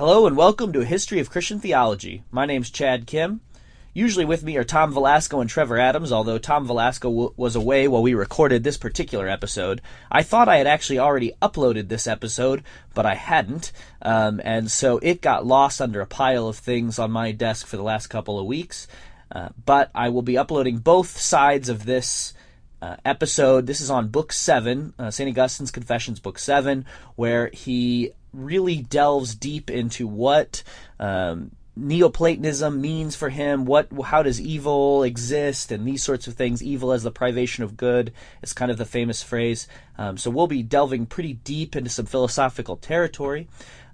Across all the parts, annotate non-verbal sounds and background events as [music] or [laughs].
Hello and welcome to a history of Christian theology. My name's Chad Kim. Usually with me are Tom Velasco and Trevor Adams, although Tom Velasco w- was away while we recorded this particular episode. I thought I had actually already uploaded this episode, but I hadn't, um, and so it got lost under a pile of things on my desk for the last couple of weeks. Uh, but I will be uploading both sides of this uh, episode. This is on Book 7, uh, St. Augustine's Confessions, Book 7, where he really delves deep into what um, Neoplatonism means for him. What, how does evil exist, and these sorts of things. Evil as the privation of good is kind of the famous phrase. Um, so we'll be delving pretty deep into some philosophical territory.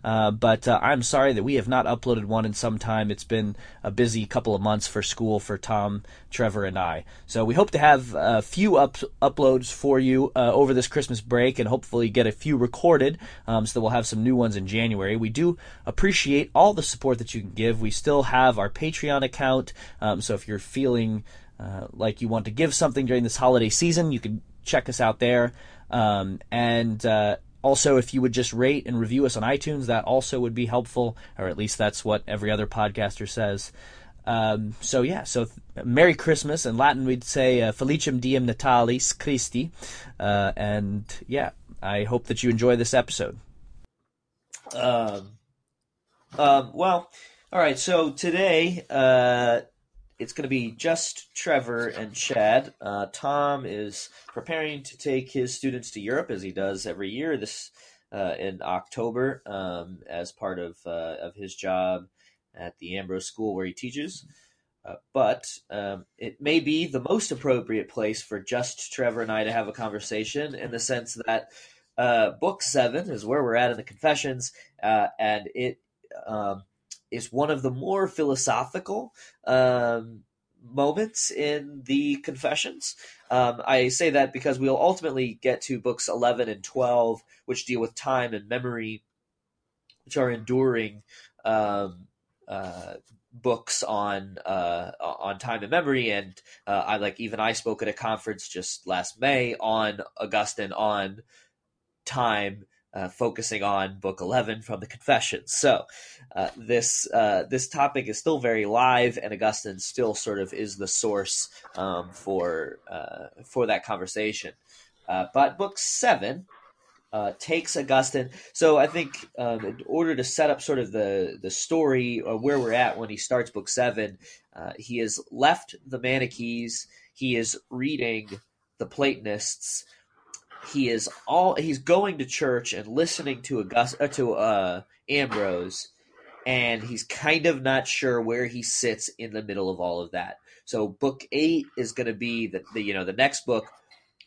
Uh, but uh, I'm sorry that we have not uploaded one in some time. It's been a busy couple of months for school for Tom, Trevor, and I. So we hope to have a few up- uploads for you uh, over this Christmas break and hopefully get a few recorded um, so that we'll have some new ones in January. We do appreciate all the support that you can give. We still have our Patreon account. Um, so if you're feeling uh, like you want to give something during this holiday season, you can check us out there. Um, and uh, also, if you would just rate and review us on iTunes, that also would be helpful, or at least that's what every other podcaster says. Um, so yeah, so th- Merry Christmas. In Latin, we'd say uh, Felicem Diem Natalis Christi. Uh, and yeah, I hope that you enjoy this episode. Um, um, well, all right. So today, uh, it's going to be just Trevor and Chad. Uh, Tom is preparing to take his students to Europe as he does every year. This uh, in October um, as part of uh, of his job at the Ambrose School where he teaches. Uh, but um, it may be the most appropriate place for just Trevor and I to have a conversation in the sense that uh, Book Seven is where we're at in the Confessions, uh, and it. Um, is one of the more philosophical um, moments in the Confessions. Um, I say that because we'll ultimately get to books 11 and 12, which deal with time and memory, which are enduring um, uh, books on uh, on time and memory. And uh, I like even I spoke at a conference just last May on Augustine on time uh, focusing on Book Eleven from the Confessions. So uh, this uh, this topic is still very live, and Augustine still sort of is the source um, for uh, for that conversation. Uh, but Book Seven. Uh, takes Augustine. So I think um, in order to set up sort of the the story or where we're at when he starts book seven, he has left the Manichees. He is reading the Platonists, he is all he's going to church and listening to August uh, to uh, Ambrose, and he's kind of not sure where he sits in the middle of all of that. So book eight is going to be the, the you know the next book.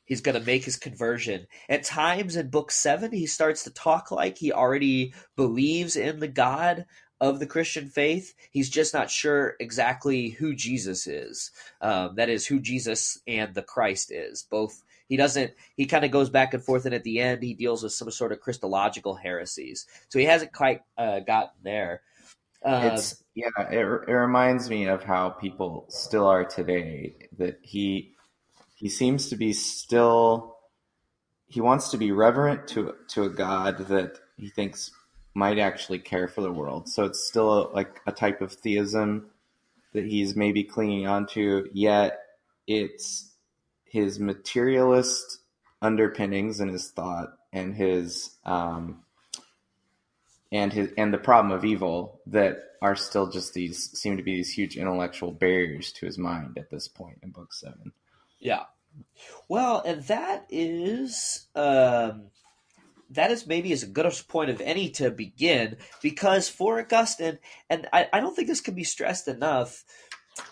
He's going to make his conversion. At times in book seven, he starts to talk like he already believes in the God of the Christian faith. He's just not sure exactly who Jesus is. Um, that is, who Jesus and the Christ is. Both he doesn't. He kind of goes back and forth, and at the end, he deals with some sort of Christological heresies. So he hasn't quite uh, gotten there. Uh, it's yeah. It, it reminds me of how people still are today. That he he seems to be still. He wants to be reverent to to a God that he thinks might actually care for the world. So it's still a, like a type of theism that he's maybe clinging on to. Yet it's his materialist underpinnings in his thought and his um, and his and the problem of evil that are still just these seem to be these huge intellectual barriers to his mind at this point in book seven. Yeah. Well, and that is um, that is maybe as good a point of any to begin because for Augustine, and I, I don't think this can be stressed enough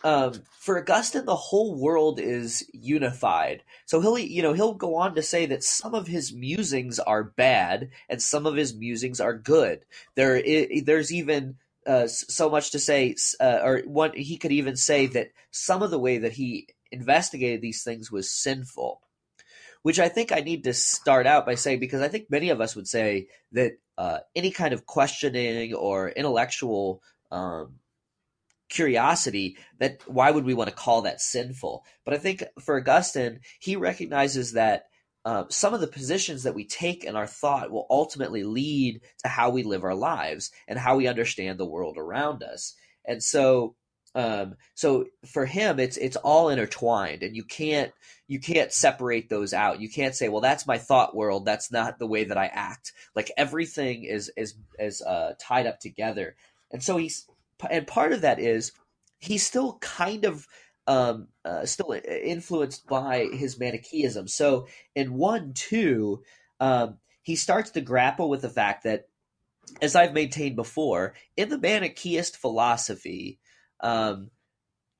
um, for Augustine, the whole world is unified. So he'll, you know, he'll go on to say that some of his musings are bad and some of his musings are good. There, there's even uh, so much to say, uh, or one he could even say that some of the way that he investigated these things was sinful, which I think I need to start out by saying because I think many of us would say that uh, any kind of questioning or intellectual um, curiosity that why would we want to call that sinful but i think for augustine he recognizes that uh, some of the positions that we take in our thought will ultimately lead to how we live our lives and how we understand the world around us. And so, um, so for him, it's it's all intertwined, and you can't you can't separate those out. You can't say, well, that's my thought world. That's not the way that I act. Like everything is is is uh, tied up together. And so he's and part of that is he's still kind of um, uh, still influenced by his Manichaeism. So in one two, um, he starts to grapple with the fact that, as I've maintained before, in the Manichaeist philosophy, um,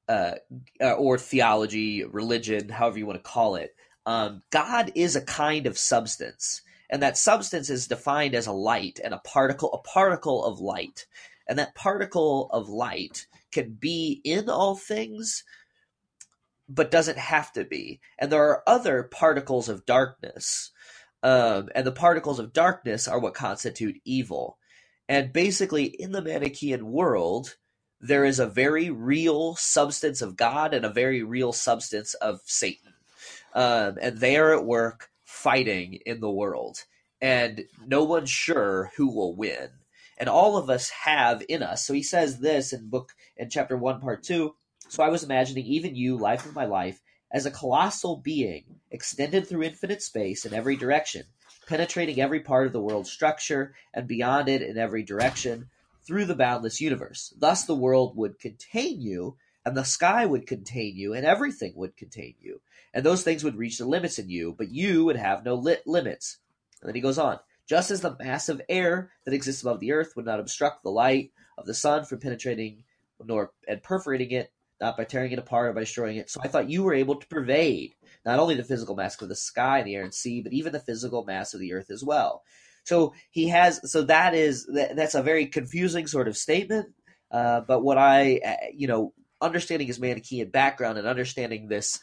uh, uh or theology, religion, however you want to call it, um, God is a kind of substance, and that substance is defined as a light and a particle, a particle of light, and that particle of light can be in all things but doesn't have to be. And there are other particles of darkness. Um, and the particles of darkness are what constitute evil. And basically, in the Manichaean world, there is a very real substance of God and a very real substance of Satan. Um, and they are at work fighting in the world. And no one's sure who will win. And all of us have in us. So he says this in book in chapter one, part two so I was imagining even you, life of my life, as a colossal being extended through infinite space in every direction, penetrating every part of the world's structure and beyond it in every direction through the boundless universe. Thus, the world would contain you, and the sky would contain you, and everything would contain you. And those things would reach the limits in you, but you would have no lit limits. And then he goes on just as the mass of air that exists above the earth would not obstruct the light of the sun from penetrating nor and perforating it, not by tearing it apart or by destroying it. So I thought you were able to pervade not only the physical mass of the sky and the air and sea, but even the physical mass of the earth as well. So he has. So that is that, that's a very confusing sort of statement. Uh, but what I, uh, you know, understanding his Manichaean background and understanding this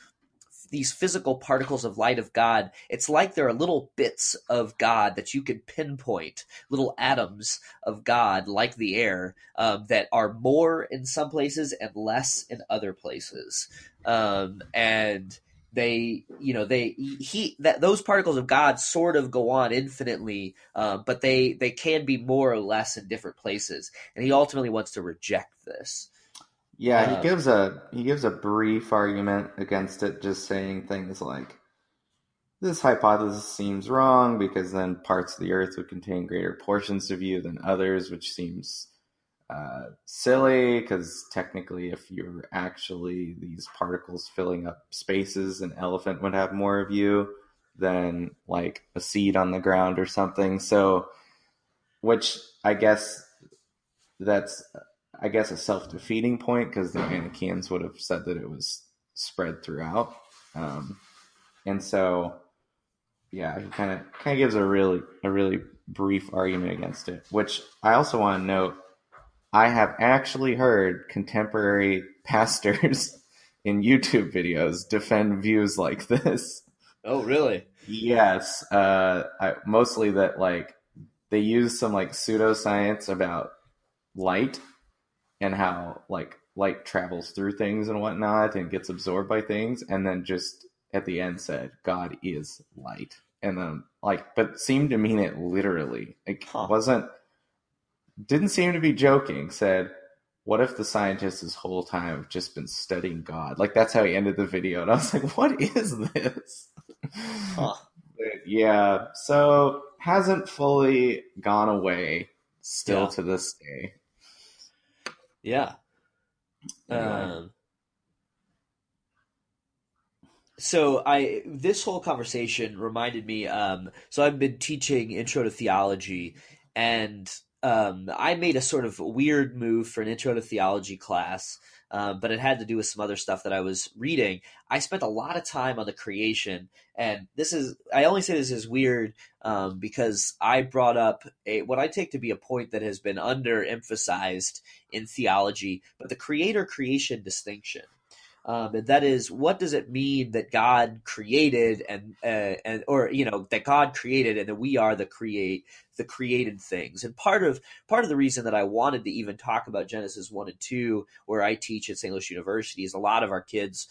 these physical particles of light of God, it's like there are little bits of God that you can pinpoint, little atoms of God, like the air, um, that are more in some places and less in other places. Um, and they, you know, they he that those particles of God sort of go on infinitely, uh, but they they can be more or less in different places. And he ultimately wants to reject this. Yeah, he um, gives a he gives a brief argument against it, just saying things like this hypothesis seems wrong because then parts of the Earth would contain greater portions of you than others, which seems uh, silly because technically, if you're actually these particles filling up spaces, an elephant would have more of you than like a seed on the ground or something. So, which I guess that's I guess, a self defeating point because the Manichaeans would have said that it was spread throughout. Um, and so, yeah, he kind of kind of gives a really a really brief argument against it, which I also want to note. I have actually heard contemporary [laughs] pastors in YouTube videos defend views like this. Oh, really? Yes. Uh, I, mostly that like they use some like pseudoscience about light and how like light travels through things and whatnot and gets absorbed by things, and then just at the end said, "God is light," and then like, but seemed to mean it literally. It huh. wasn't didn't seem to be joking. Said, "What if the scientists this whole time have just been studying God?" Like that's how he ended the video, and I was like, "What is this?" Huh. yeah, so hasn't fully gone away still yeah. to this day. Yeah. Um, so I this whole conversation reminded me. Um, so I've been teaching intro to theology, and um, I made a sort of weird move for an intro to theology class um, but it had to do with some other stuff that I was reading. I spent a lot of time on the creation, and this is I only say this is weird um, because I brought up a, what I take to be a point that has been underemphasized in theology, but the creator creation distinction. Um, and that is what does it mean that God created and uh, and or you know that God created and that we are the create the created things. And part of part of the reason that I wanted to even talk about Genesis one and two, where I teach at St. Louis University, is a lot of our kids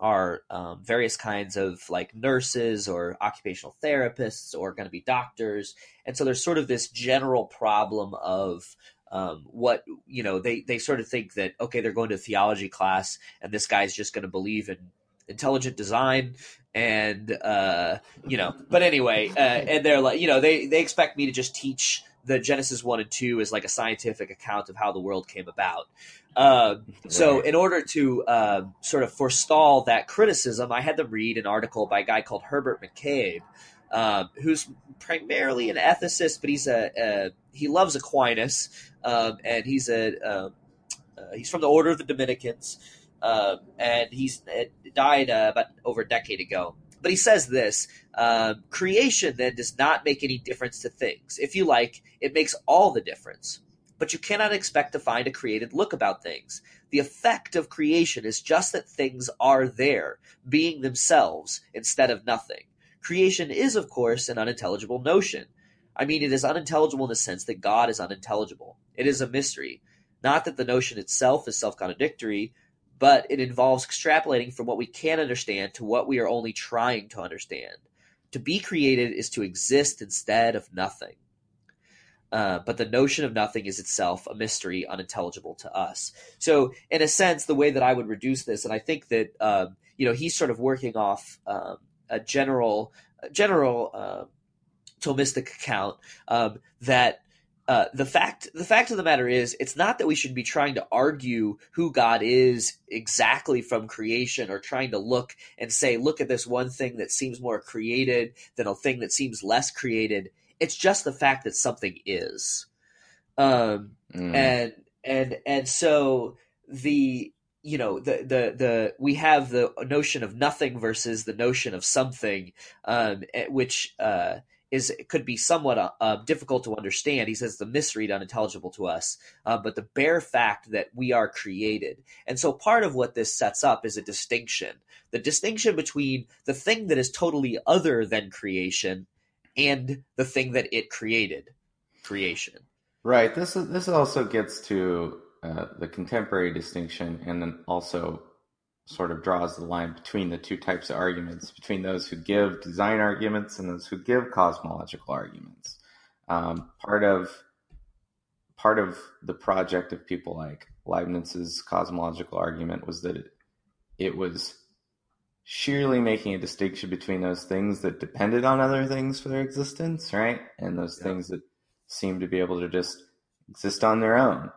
are um, various kinds of like nurses or occupational therapists or going to be doctors, and so there's sort of this general problem of um, what you know they they sort of think that okay they're going to theology class and this guy's just going to believe in intelligent design and uh, you know but anyway uh, and they're like you know they they expect me to just teach the genesis 1 and 2 as like a scientific account of how the world came about. Uh, so in order to uh, sort of forestall that criticism i had them read an article by a guy called herbert mccabe um, who's primarily an ethicist but he's a, a he loves aquinas um, and he's a uh, he's from the order of the dominicans um, and he's died uh, about over a decade ago. But he says this um, creation then does not make any difference to things. If you like, it makes all the difference. But you cannot expect to find a created look about things. The effect of creation is just that things are there, being themselves instead of nothing. Creation is, of course, an unintelligible notion. I mean, it is unintelligible in the sense that God is unintelligible. It is a mystery. Not that the notion itself is self contradictory, but it involves extrapolating from what we can understand to what we are only trying to understand. To be created is to exist instead of nothing. Uh, but the notion of nothing is itself a mystery unintelligible to us. So, in a sense, the way that I would reduce this, and I think that um, you know he's sort of working off um, a general, general uh, Thomistic account um, that uh, the fact the fact of the matter is it's not that we should be trying to argue who God is exactly from creation or trying to look and say look at this one thing that seems more created than a thing that seems less created it's just the fact that something is um, mm. and and and so the you know the the the we have the notion of nothing versus the notion of something um, which uh, is could be somewhat uh, uh, difficult to understand. He says the mystery unintelligible to us, uh, but the bare fact that we are created. And so part of what this sets up is a distinction. The distinction between the thing that is totally other than creation and the thing that it created, creation. Right. This is, this also gets to uh, the contemporary distinction, and then also sort of draws the line between the two types of arguments, between those who give design arguments and those who give cosmological arguments. Um, part of part of the project of people like Leibniz's cosmological argument was that it, it was sheerly making a distinction between those things that depended on other things for their existence, right, and those yeah. things that seemed to be able to just exist on their own.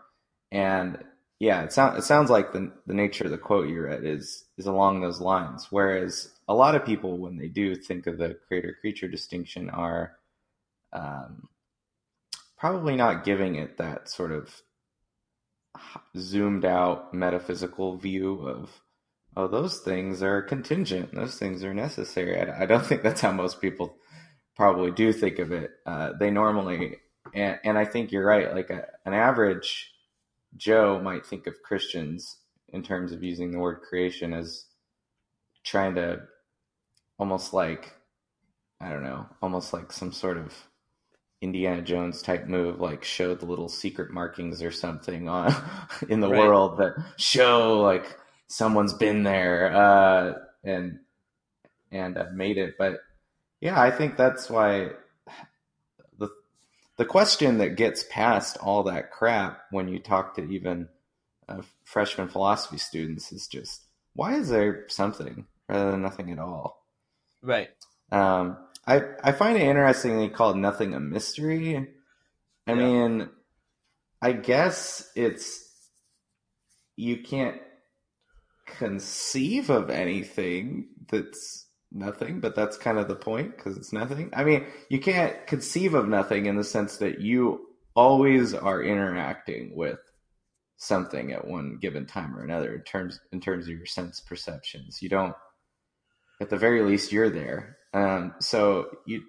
And yeah, it sounds it sounds like the the nature of the quote you read is is along those lines. Whereas a lot of people, when they do think of the creator creature distinction, are um, probably not giving it that sort of zoomed out metaphysical view of oh those things are contingent. Those things are necessary. I, I don't [laughs] think that's how most people probably do think of it. Uh, they normally and, and i think you're right. Like a, an average Joe might think of Christians in terms of using the word creation as trying to almost like I don't know, almost like some sort of Indiana Jones type move, like show the little secret markings or something on [laughs] in the right. world that show like someone's been there uh, and and uh, made it. But yeah, I think that's why the question that gets past all that crap when you talk to even uh, freshman philosophy students is just why is there something rather than nothing at all? Right. Um, I I find it interesting they call nothing a mystery. I yeah. mean, I guess it's you can't conceive of anything that's nothing, but that's kind of the point because it's nothing. I mean, you can't conceive of nothing in the sense that you always are interacting with something at one given time or another in terms in terms of your sense perceptions. You don't at the very least you're there. Um, so you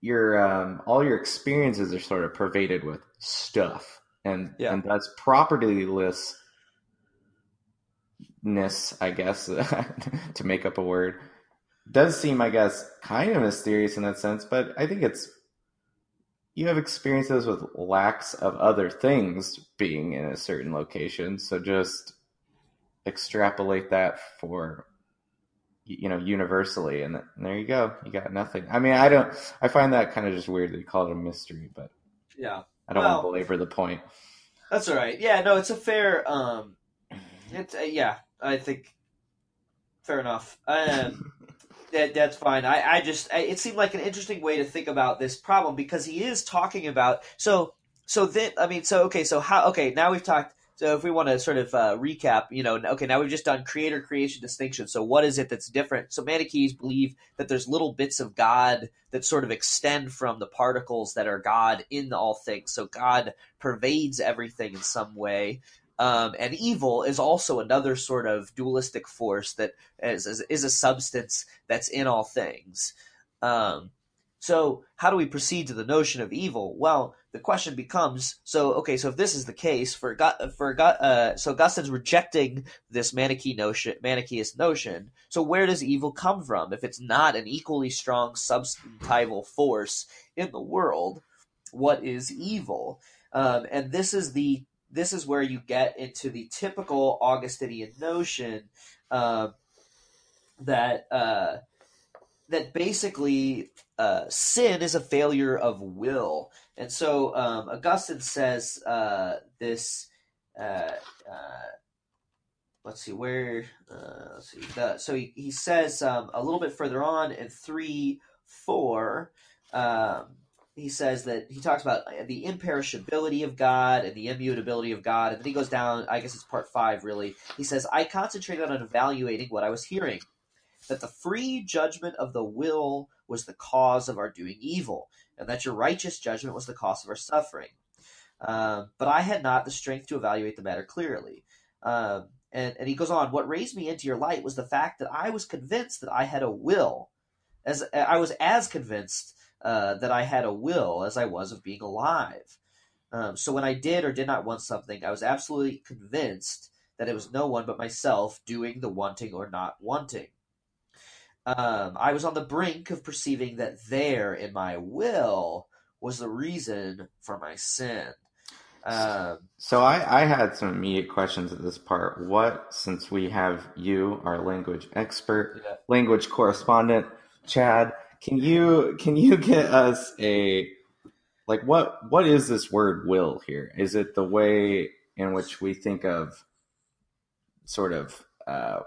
your um, all your experiences are sort of pervaded with stuff and yeah. and that's propertyless ness, I guess, [laughs] to make up a word, does seem, I guess, kind of mysterious in that sense. But I think it's you have experiences with lacks of other things being in a certain location. So just extrapolate that for you know universally and, there you go you got nothing i mean i don't i find that kind of just weird that you call it a mystery but yeah i don't Well- want to belabor the point That's all right. Yeah, no, it's a fair. Um, it's uh, yeah, I think fair enough. Um, [laughs] that that's fine. I I just I, it seemed like an interesting way to think about this problem because he is talking about so so then I mean so okay so how okay now we've talked. So if we want to sort of uh, recap, you know, okay, now we've just done creator creation distinction. So what is it that's different? So Manichees believe that there's little bits of God that sort of extend from the particles that are God in all things. So God pervades everything in some way. Um, and evil is also another sort of dualistic force that is, is, is a substance that's in all things. Um, so, how do we proceed to the notion of evil? Well, the question becomes: so, okay, so if this is the case for Gu- for uh, so Augustine's rejecting this Manichae notion, Manichaeist notion. So, where does evil come from if it's not an equally strong substantival force in the world? What is evil? Um, and this is the this is where you get into the typical Augustinian notion uh, that uh, that basically uh, sin is a failure of will, and so um, Augustine says uh, this. Uh, uh, let's see where. Let's see. The, so he, he says um, a little bit further on in three four. Um, he says that he talks about the imperishability of God and the immutability of God, and then he goes down. I guess it's part five, really. He says, "I concentrated on evaluating what I was hearing, that the free judgment of the will was the cause of our doing evil, and that your righteous judgment was the cause of our suffering. Um, but I had not the strength to evaluate the matter clearly." Um, and, and he goes on, "What raised me into your light was the fact that I was convinced that I had a will, as I was as convinced." Uh, that I had a will as I was of being alive. Um, so when I did or did not want something, I was absolutely convinced that it was no one but myself doing the wanting or not wanting. Um, I was on the brink of perceiving that there in my will was the reason for my sin. Um, So I, I had some immediate questions at this part. What, since we have you, our language expert, Yeah. language correspondent, Chad, can you can you get us a like what what is this word will here? Is it the way in which we think of sort of uh,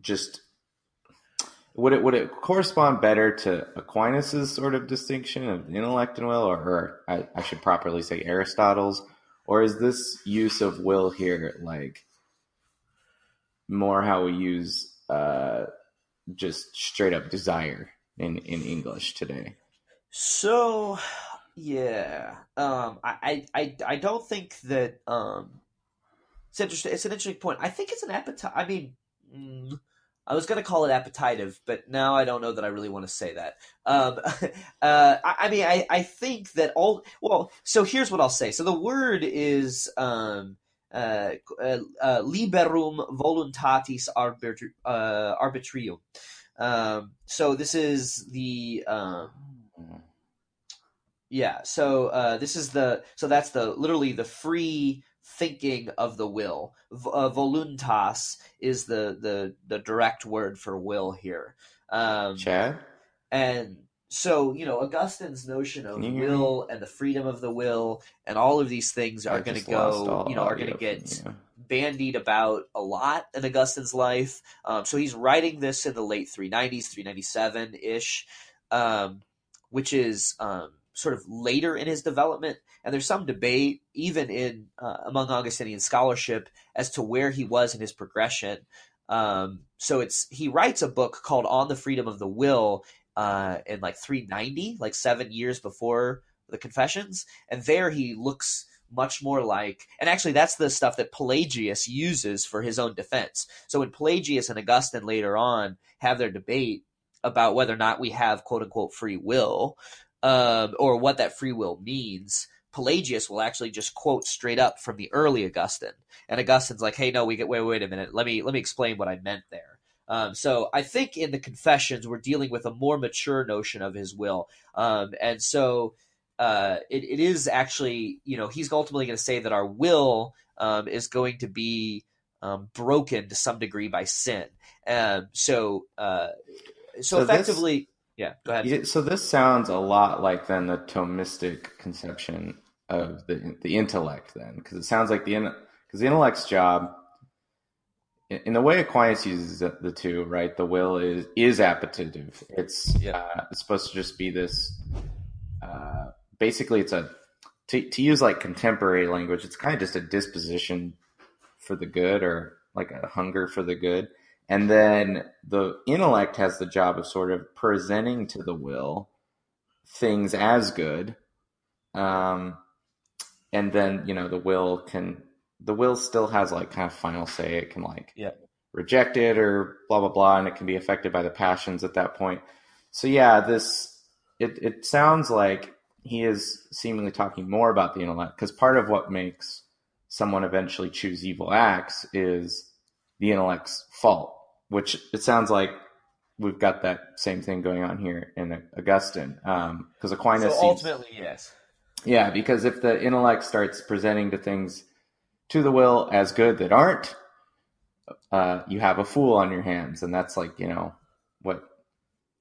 just would it would it correspond better to Aquinas's sort of distinction of intellect and will, or, or I, I should properly say Aristotle's, or is this use of will here like more how we use uh, just straight up desire in in English today? So, yeah, um, I, I, I, I don't think that um, it's interesting. It's an interesting point. I think it's an appetite. I mean, mm, I was gonna call it appetitive, but now I don't know that I really want to say that. Um, [laughs] uh, I, I mean, I, I think that all. Well, so here's what I'll say. So the word is um, uh, uh, uh, liberum voluntatis arbitri- uh, arbitrium. Um, so this is the um, yeah. So uh, this is the so that's the literally the free thinking of the will. V- uh, voluntas is the the the direct word for will here. Um, Chad, and so you know Augustine's notion of will and the freedom of the will and all of these things are going to go you know are going to get. Bandied about a lot in Augustine's life. Um, so he's writing this in the late 390s, 397 ish, um, which is um, sort of later in his development. And there's some debate, even in uh, among Augustinian scholarship, as to where he was in his progression. Um, so it's he writes a book called On the Freedom of the Will uh, in like 390, like seven years before the Confessions, and there he looks much more like and actually that's the stuff that pelagius uses for his own defense. So when pelagius and augustine later on have their debate about whether or not we have quote unquote free will um, or what that free will means pelagius will actually just quote straight up from the early augustine. And augustine's like hey no we get wait wait a minute. Let me let me explain what i meant there. Um, so I think in the Confessions we're dealing with a more mature notion of his will, um, and so uh, it, it is actually, you know, he's ultimately going to say that our will um, is going to be um, broken to some degree by sin. Um, so, uh, so, so, effectively, this, yeah. Go ahead. So this sounds a lot like then the Thomistic conception of the the intellect, then, because it sounds like the because the intellect's job in the way Aquinas uses the two, right? The will is is appetitive. It's yeah. uh, it's supposed to just be this. Uh, basically, it's a to, to use like contemporary language. It's kind of just a disposition for the good, or like a hunger for the good. And then the intellect has the job of sort of presenting to the will things as good. Um, and then you know the will can the will still has like kind of final say. It can like yeah. reject it or blah blah blah, and it can be affected by the passions at that point. So yeah, this it it sounds like he is seemingly talking more about the intellect because part of what makes someone eventually choose evil acts is the intellect's fault, which it sounds like we've got that same thing going on here in Augustine because um, Aquinas. So ultimately, seems, yes. Yeah, because if the intellect starts presenting to things to the will as good that aren't, uh, you have a fool on your hands, and that's like you know what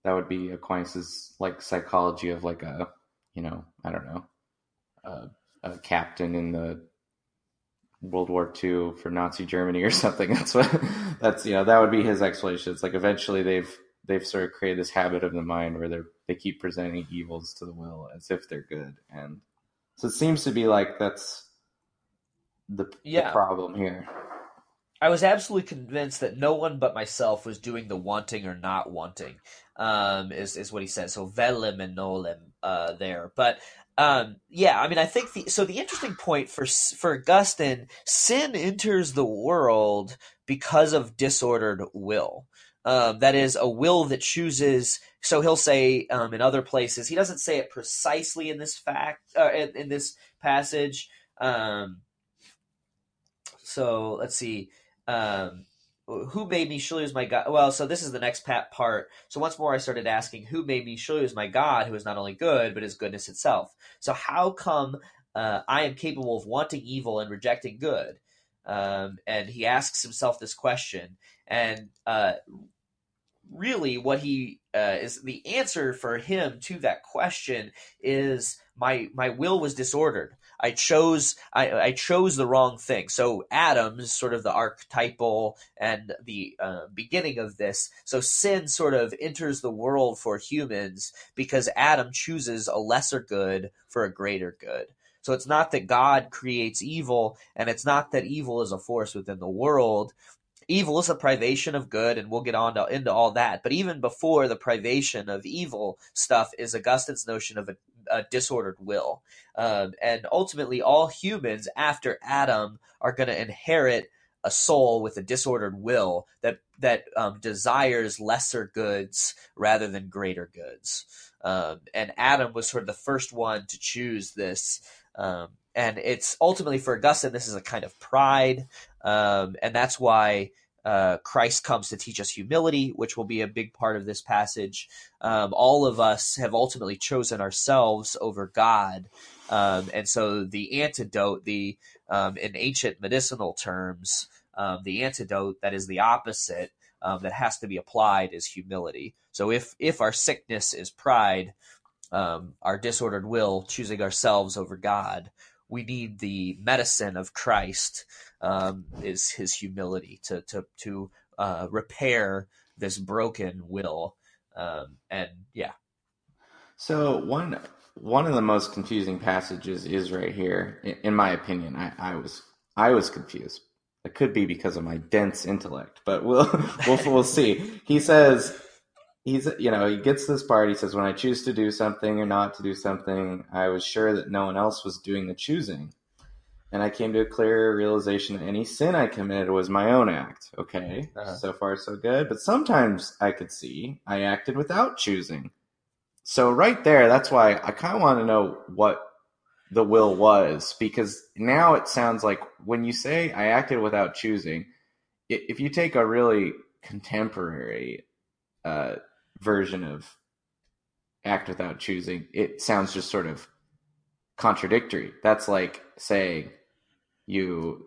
that would be Aquinas's like psychology of like a you know I don't know a, a captain in the World War II for Nazi Germany or [laughs] something. That's what that's you know that would be his explanation. It's like eventually they've they've sort of created this habit of the mind where they're they keep presenting evils to the will as if they're good, and so it seems to be like that's the, yeah. the problem here. I was absolutely convinced that no one but myself was doing the wanting or not wanting, um, is is what he says. So velim and nolim uh, there, but um, yeah, I mean, I think the so the interesting point for for Augustine, sin enters the world because of disordered will. Um, that is a will that chooses. So he'll say um, in other places, he doesn't say it precisely in this fact uh, in, in, this passage. Um, so let's see. Um, who made me surely is my God? Well, so this is the next part. So once more, I started asking, who made me surely is my God, who is not only good but is goodness itself. So how come uh, I am capable of wanting evil and rejecting good? Um, and he asks himself this question, and uh, really, what he uh, is the answer for him to that question is my my will was disordered. I chose I, I chose the wrong thing. So Adam is sort of the archetypal and the uh, beginning of this. So sin sort of enters the world for humans because Adam chooses a lesser good for a greater good. So it's not that God creates evil, and it's not that evil is a force within the world. Evil is a privation of good, and we'll get on to, into all that. But even before the privation of evil stuff is Augustine's notion of a, disordered will. Um, and ultimately, all humans after Adam are going to inherit a soul with a disordered will that that um, desires lesser goods rather than greater goods. Um, and Adam was sort of the first one to choose this. Um, and it's ultimately for Augustine, this is a kind of pride, um, and that's why uh, Christ comes to teach us humility, which will be a big part of this passage. Um, all of us have ultimately chosen ourselves over God. Um, and so the antidote, the um, in ancient medicinal terms, um, the antidote that is the opposite um, that has to be applied is humility. So if if our sickness is pride, um, our disordered will, choosing ourselves over God, we need the medicine of Christ um, is his humility to to to uh, repair this broken will. Um, and yeah. So one one of the most confusing passages is right here, in, my opinion. I, I was I was confused. It could be because of my dense intellect, but we'll [laughs] we'll, we'll see. He says he's you know he gets this part he says when i choose to do something or not to do something i was sure that no one else was doing the choosing. And i came to a clear realization that any sin i committed was my own act. Okay uh-huh. so far so good. But sometimes i could see i acted without choosing. So right there that's why i kind of want to know what the will was because now it sounds like when you say i acted without choosing if you take a really contemporary uh, version of act without choosing, it sounds just sort of contradictory. That's like saying you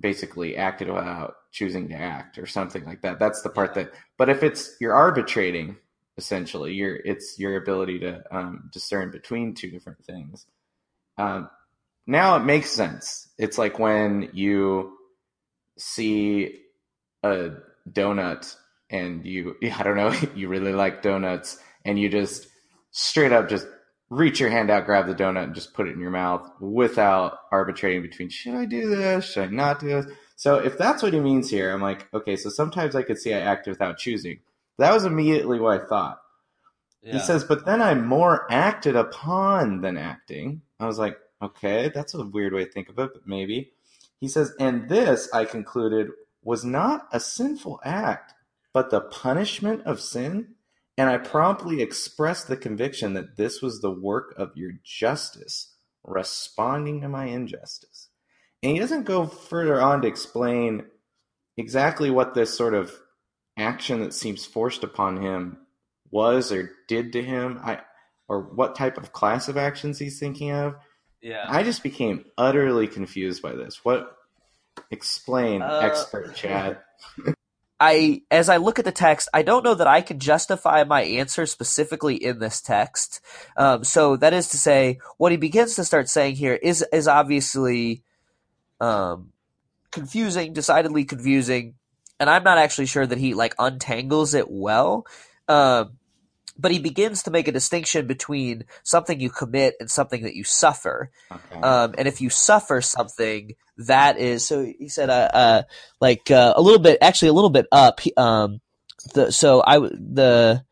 basically acted without choosing to act or something like that. That's the part that. But if it's you're arbitrating, essentially, your it's your ability to um, discern between two different things. Um, now it makes sense. It's like when you see a donut and you [laughs] I don't know you really like donuts and you just straight up just reach your hand out, grab the donut, and just put it in your mouth without arbitrating between should I do this, should I not do this. So if that's what he means here, I'm like, okay, so sometimes I could see I act without choosing. That was immediately what I thought. Yeah. He says, but then I'm more acted upon than acting. I was like, okay, that's a weird way to think of it, but maybe. He says, and this, I concluded, was not a sinful act, but the punishment of sin and I promptly expressed the conviction that this was the work of your justice responding to my injustice. And he doesn't go further on to explain exactly what this sort of action that seems forced upon him was or did to him. I or what type of class of actions he's thinking of. Yeah. I just became utterly confused by this. What explain, uh, expert Chad? [laughs] I as I look at the text, I don't know that I can justify my answer specifically in this text. Um, so that is to say, what he begins to start saying here is is obviously um, confusing, decidedly confusing, and I'm not actually sure that he like untangles it well. Um, but he begins to make a distinction between something you commit and something that you suffer. Okay. Um, and if you suffer something, that is so. He said, uh, uh like uh, a little bit, actually a little bit up. Um, the so I the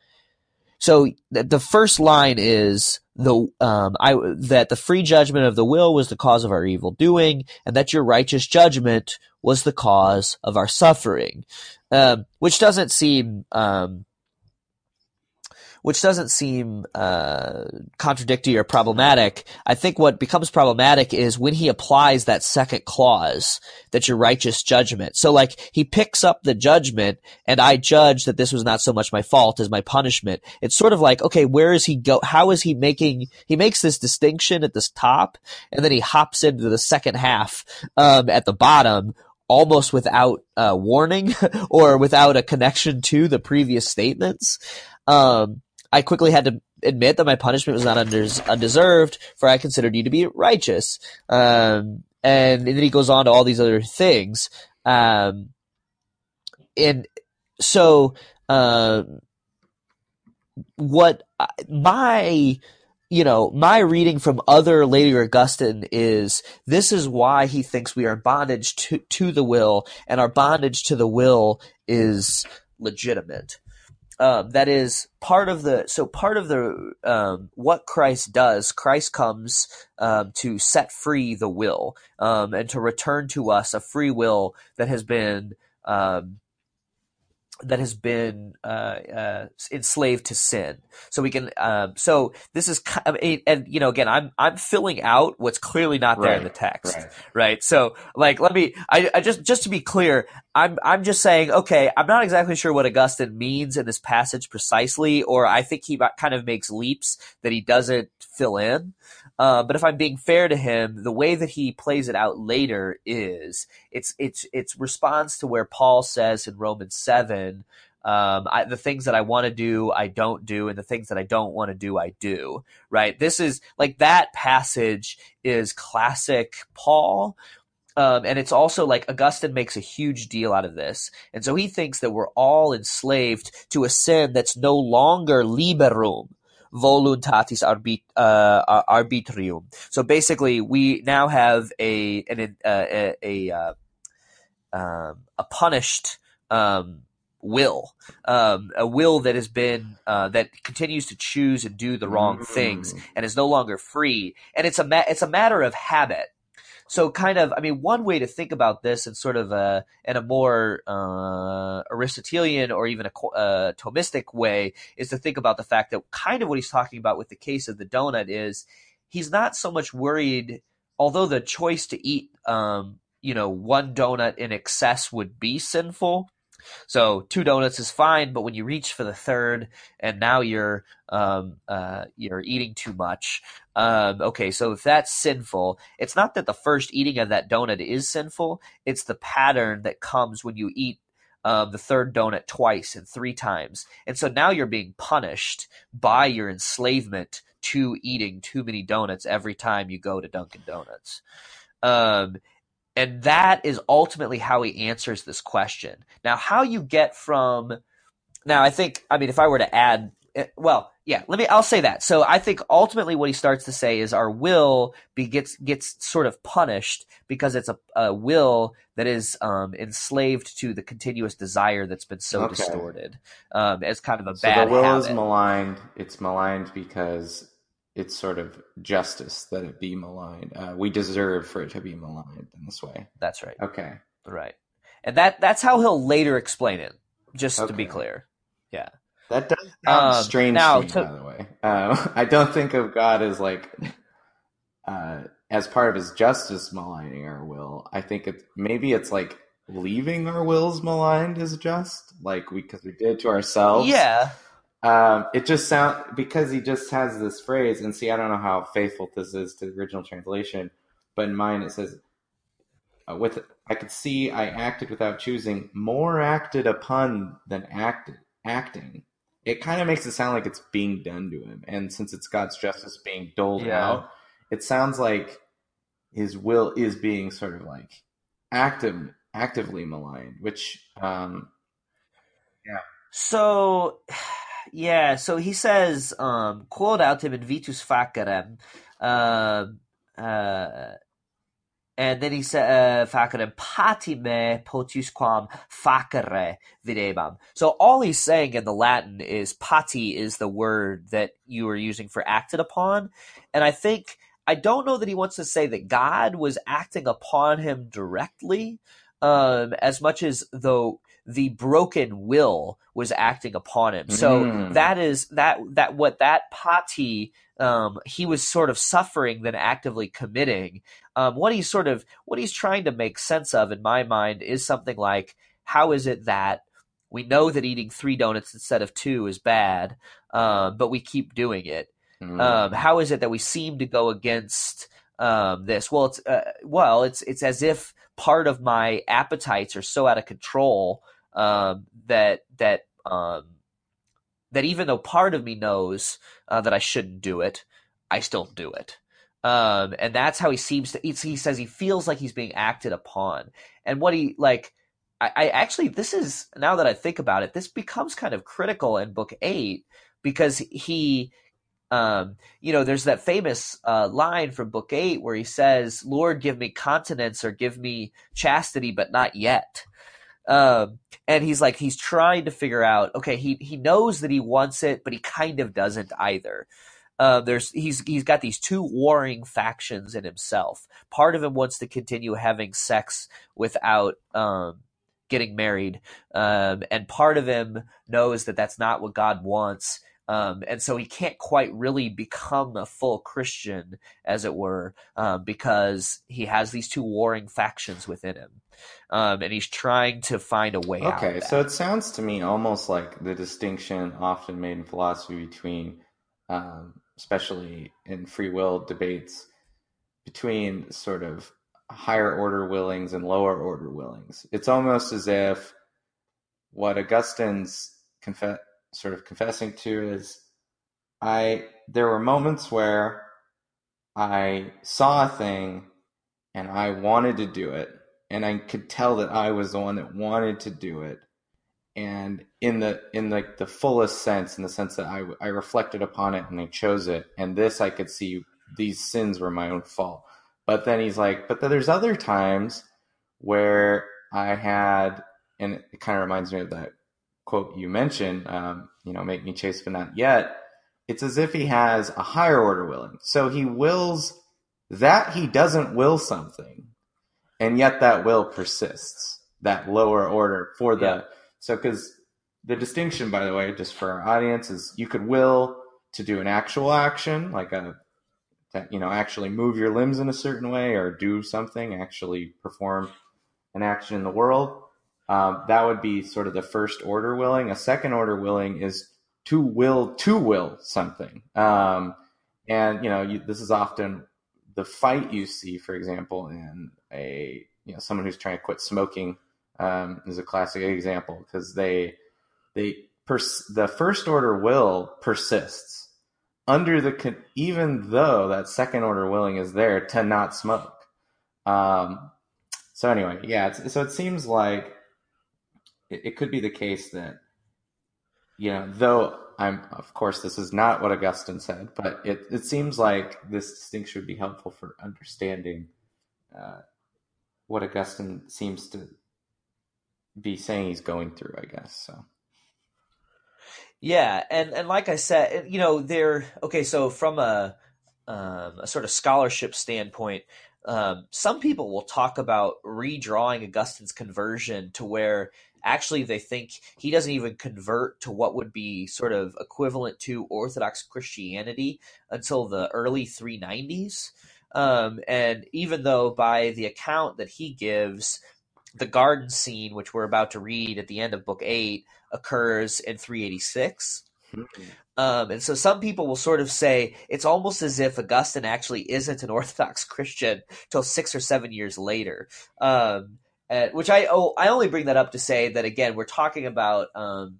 so the first line is the um I that the free judgment of the will was the cause of our evil doing, and that your righteous judgment was the cause of our suffering, um, which doesn't seem um which doesn't seem uh, contradictory or problematic. I think what becomes problematic is when he applies that second clause, that your righteous judgment. So like he picks up the judgment and I judge that this was not so much my fault as my punishment. It's sort of like, okay, where is he go? How is he making, he makes this distinction at this top and then he hops into the second half, um, at the bottom almost without uh, warning [laughs] or without a connection to the previous statements. Um, I quickly had to admit that my punishment was not undeserved, for I considered you to be righteous. Um, and, and, then he goes on to all these other things. Um, and so, uh, what my you know, my reading from other later Augustine is this is why he thinks we are in bondage to, to the will, and our bondage to the will is legitimate um, that is part of the so part of the um, what Christ does. Christ comes um, to set free the will um, and to return to us a free will that has been um, that has been uh, uh, enslaved to sin. So we can. Um, so this is, and you know, again, I'm I'm filling out what's clearly not there right, in the text, right. right. So like, let me. I, I just just to be clear, I'm I'm just saying, okay, I'm not exactly sure what Augustine means in this passage precisely, or I think he kind of makes leaps that he doesn't fill in. Uh, but if I'm being fair to him, the way that he plays it out later is it's it's it's responds to where Paul says in Romans seven, um, I, the things that I want to do, I don't do, and the things that I don't want to do, I do. Right? This is like that passage is classic Paul. Um, and it's also like Augustine makes a huge deal out of this. And so he thinks that we're all enslaved to a sin that's no longer liberum, voluntatis arbit, uh, arbitrium. So basically, we now have a an, uh, a a, uh, um, a punished um, will, um, a will that has been uh, that continues to choose and do the wrong mm. things and is no longer free. And it's a ma- it's a matter of habit. So kind of, I mean, one way to think about this in sort of a in a more uh, Aristotelian or even a uh, Thomistic way is to think about the fact that kind of what he's talking about with the case of the donut is he's not so much worried, although the choice to eat, um, you know, one donut in excess would be sinful. So two donuts is fine, but when you reach for the third and now you're um, uh, you're eating too much, um, okay, so if that's sinful, it's not that the first eating of that donut is sinful; it's the pattern that comes when you eat um, the third donut twice and three times, and so now you're being punished by your enslavement to eating too many donuts every time you go to Dunkin' Donuts. Um, and that is ultimately how he answers this question. Now, how you get from now, I think, I mean, if I were to add, eh, well, yeah, let me, I'll say that. So I think ultimately what he starts to say is our will be, gets, gets sort of punished because it's a, a will that is um, enslaved to the continuous desire that's been so okay. distorted um, as kind of a so bad the will habit. is maligned. It's maligned because it's sort of justice that it be maligned. Uh, we deserve for it to be maligned in this way. That's right. Okay. Right. And that that's how he'll later explain it. Just okay. to be clear. Yeah. That does sound um, strange now, to me, to, by the way. Uh, [laughs] I don't think of God as like [laughs] uh, as part of his justice maligning our will. I think it maybe it's like leaving our wills maligned is just like we because we did to ourselves. Yeah. Um, it just sound because he just has this phrase, and see, I don't know how faithful this is to the original translation, but in mine it says, uh, "With I could see I acted without choosing, more acted upon than acted acting." It kind of makes it sound like it's being done to him, and since it's God's justice being doled yeah. out, it sounds like his will is being sort of like active, actively maligned, which, um, yeah. So yeah, so he says, um, quod autem invitus facerem, uh, uh, and then he said, uh, facerem patime potius quam facere videbam. So all he's saying in the Latin is pati is the word that you are using for acted upon. And I think, I don't know that he wants to say that God was acting upon him directly, um, as much as though the broken will was acting upon him. So mm. that is that that what that pati um, he was sort of suffering than actively committing. Um, what he's sort of what he's trying to make sense of in my mind is something like how is it that we know that eating three donuts instead of two is bad, uh, but we keep doing it. Mm. Um, how is it that we seem to go against um, this? Well, it's uh, well, it's it's as if part of my appetites are so out of control um, that that um, that even though part of me knows uh, that I shouldn't do it, I still do it. Um, and that's how he seems to. He says he feels like he's being acted upon, and what he like. I, I actually, this is now that I think about it, this becomes kind of critical in book eight because he um, you know, there's that famous uh, line from Book Eight where he says, "Lord, give me continence or give me chastity, but not yet." Um, and he's like, he's trying to figure out. Okay, he he knows that he wants it, but he kind of doesn't either. Uh, there's he's he's got these two warring factions in himself. Part of him wants to continue having sex without um, getting married, um, and part of him knows that that's not what God wants um, and so he can't quite really become a full Christian, as it were, um, because he has these two warring factions within him. Um, and he's trying to find a way okay, out. Okay, so it sounds to me almost like the distinction often made in philosophy between, um, especially in free will debates, between sort of higher order willings and lower order willings. It's almost as if what Augustine's confess sort of confessing to is I there were moments where I saw a thing and I wanted to do it and I could tell that I was the one that wanted to do it. And in the in like the, the fullest sense in the sense that I I reflected upon it and I chose it and this I could see these sins were my own fault. But then he's like but then there's other times where I had and it kind of reminds me of that quote you mentioned, um, you know, make me chase but not yet. It's as if he has a higher order willing. So he wills that he doesn't will something, and yet that will persists. That lower order for the yeah. so because the distinction, by the way, just for our audience, is you could will to do an actual action, like a you know actually move your limbs in a certain way or do something, actually perform an action in the world, Um, that would be sort of the first order willing. A second order willing is to will to will something. Um, and you know, you, this is often the fight you see, for example, in a you know someone who's trying to quit smoking um, is a classic example because they they pers- the first order will persists under the con- even though that second order willing is there to not smoke. Um, so anyway, yeah, so it seems like it, it could be the case that you know, though I'm of course this is not what Augustine said, but it it seems like this distinction would be helpful for understanding uh, what Augustine seems to be saying he's going through, I guess. So. Yeah, and and like I said, you know, they're okay. So from a um, a sort of scholarship standpoint, um, some people will talk about redrawing Augustine's conversion to where actually they think he doesn't even convert to what would be sort of equivalent to Orthodox Christianity until the early 390s. Um, and even though by the account that he gives, the garden scene, which we're about to read at the end of book eight, occurs in 386. Mm-hmm. Um, and so some people will sort of say it's almost as if Augustine actually isn't an [laughs] Orthodox Christian till six or seven years later. Um, which I oh, I only bring that up to say that again we're talking about um,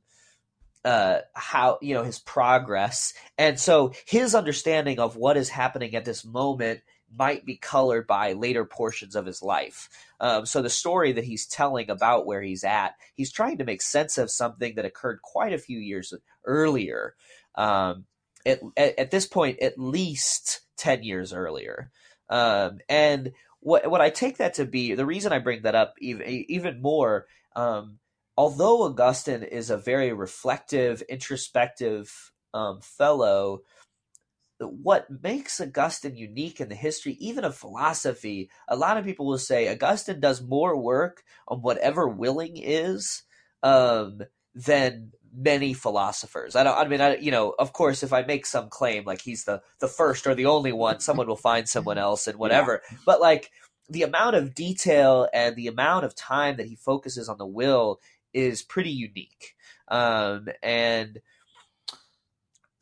uh, how you know his progress, and so his understanding of what is happening at this moment might be colored by later portions of his life. Um, so the story that he's telling about where he's at, he's trying to make sense of something that occurred quite a few years earlier. Um, at, at, this point, at least 10 years earlier. Um, and what, what I take that to be, the reason I bring that up even, even more, um, although Augustine is a very reflective, introspective um, fellow, what makes Augustine unique in the history, even of philosophy, a lot of people will say Augustine does more work on whatever willing is um, than many philosophers. I don't. I mean, I, you know, of course, if I make some claim like he's the the first or the only one, someone will find someone else and [laughs] whatever. Yeah. But like the amount of detail and the amount of time that he focuses on the will is pretty unique. Um, and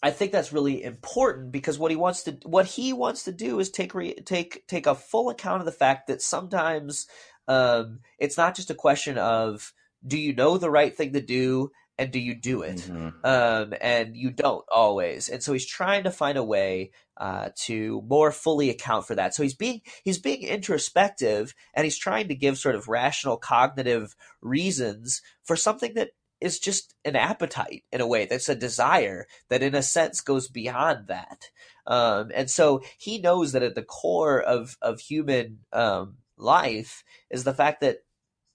I think that's really important because what he wants to what he wants to do is take re, take take a full account of the fact that sometimes um, it's not just a question of do you know the right thing to do and do you do it? Mm-hmm. um, and you don't always. And so he's trying to find a way uh, to more fully account for that. So he's being he's being introspective and he's trying to give sort of rational cognitive reasons for something that is just an appetite in a way that's a desire that in a sense goes beyond that. Um, and so he knows that at the core of of human um, life is the fact that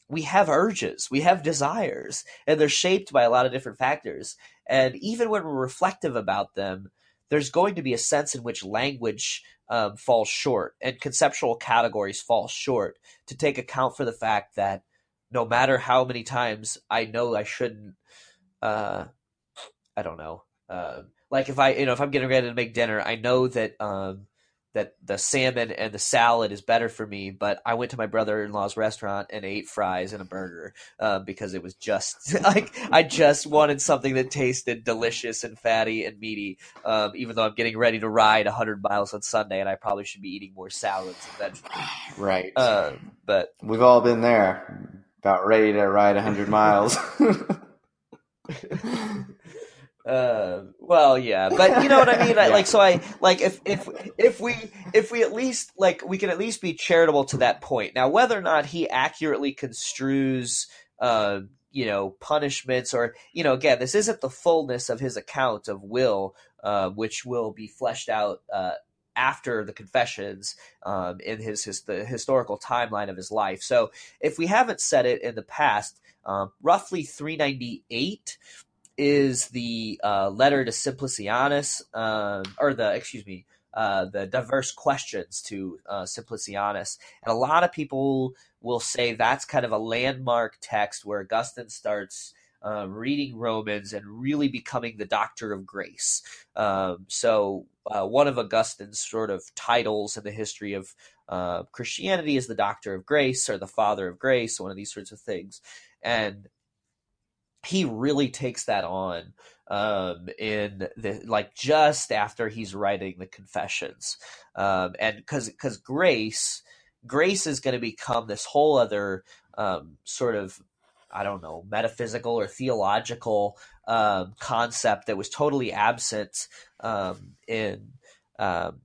we have urges we have desires and they're shaped by a lot of different factors and even when we're reflective about them there's going to be a sense in which language um, falls short and conceptual categories fall short to take account for the fact that no matter how many times I know I shouldn't, uh, I don't know. Uh, like if I, you know, if I'm getting ready to make dinner, I know that um, that the salmon and the salad is better for me. But I went to my brother-in-law's restaurant and ate fries and a burger uh, because it was just [laughs] like I just wanted something that tasted delicious and fatty and meaty. Um, even though I'm getting ready to ride 100 miles on Sunday, and I probably should be eating more salads and vegetables. Right. Uh, but we've all been there about ready to ride 100 miles. [laughs] [laughs] uh, well, yeah, but you know what I mean. [laughs] I, yeah. Like, so I like if if if we if we at least like we can at least be charitable to that point. Now, whether or not he accurately construes, uh, you know, punishments or you know, again, this isn't the fullness of his account of will, uh, which will be fleshed out uh, after the confessions um, in his, his the historical timeline of his life. So if we haven't said it in the past, um, roughly 398 is the uh, letter to Simplicianus, um, or the excuse me, uh, the diverse questions to uh, Simplicianus, and a lot of people will say that's kind of a landmark text where Augustine starts uh, reading Romans and really becoming the doctor of grace. Um, so, uh, one of Augustine's sort of titles in the history of uh, Christianity is the doctor of grace or the father of grace, one of these sorts of things. and he really takes that on um, in the like just after he's writing the confessions, um, and because because grace grace is going to become this whole other um, sort of I don't know metaphysical or theological um, concept that was totally absent um, in um,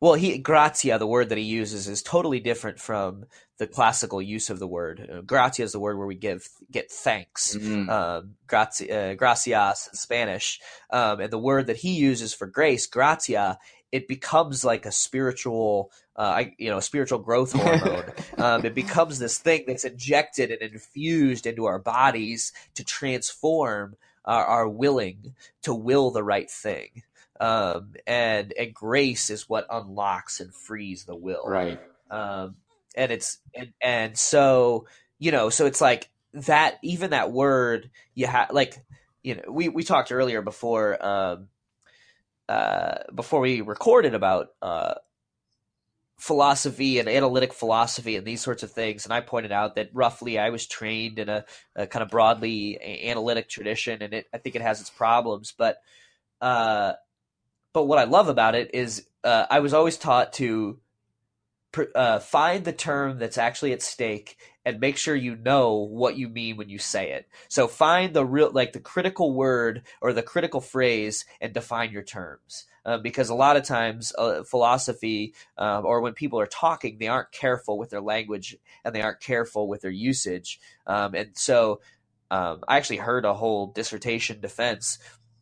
well, he gratia, the word that he uses, is totally different from the classical use of the word. Uh, gratia is the word where we give get thanks. Mm-hmm. Um, uh, gracias in Spanish, um, and the word that he uses for grace, gratia, it becomes like a spiritual, uh, you know, spiritual growth [laughs] hormone. um, it becomes this thing that's injected and infused into our bodies to transform our, our willing to will the right thing um, and and grace is what unlocks and frees the will right um, and it's and, and so you know so it's like that even that word you have like you know we we talked earlier before um uh before we recorded about uh philosophy and analytic philosophy and these sorts of things. And I pointed out that roughly I was trained in a, a kind of broadly analytic tradition, and it, I think it has its problems. But uh, but what I love about it is uh, I was always taught to uh, find the term that's actually at stake and make sure you know what you mean when you say it. So find the real, like the critical word or the critical phrase and define your terms. Uh, because a lot of times uh, philosophy um, or when people are talking, they aren't careful with their language and they aren't careful with their usage. Um, and so um, I actually heard a whole dissertation defense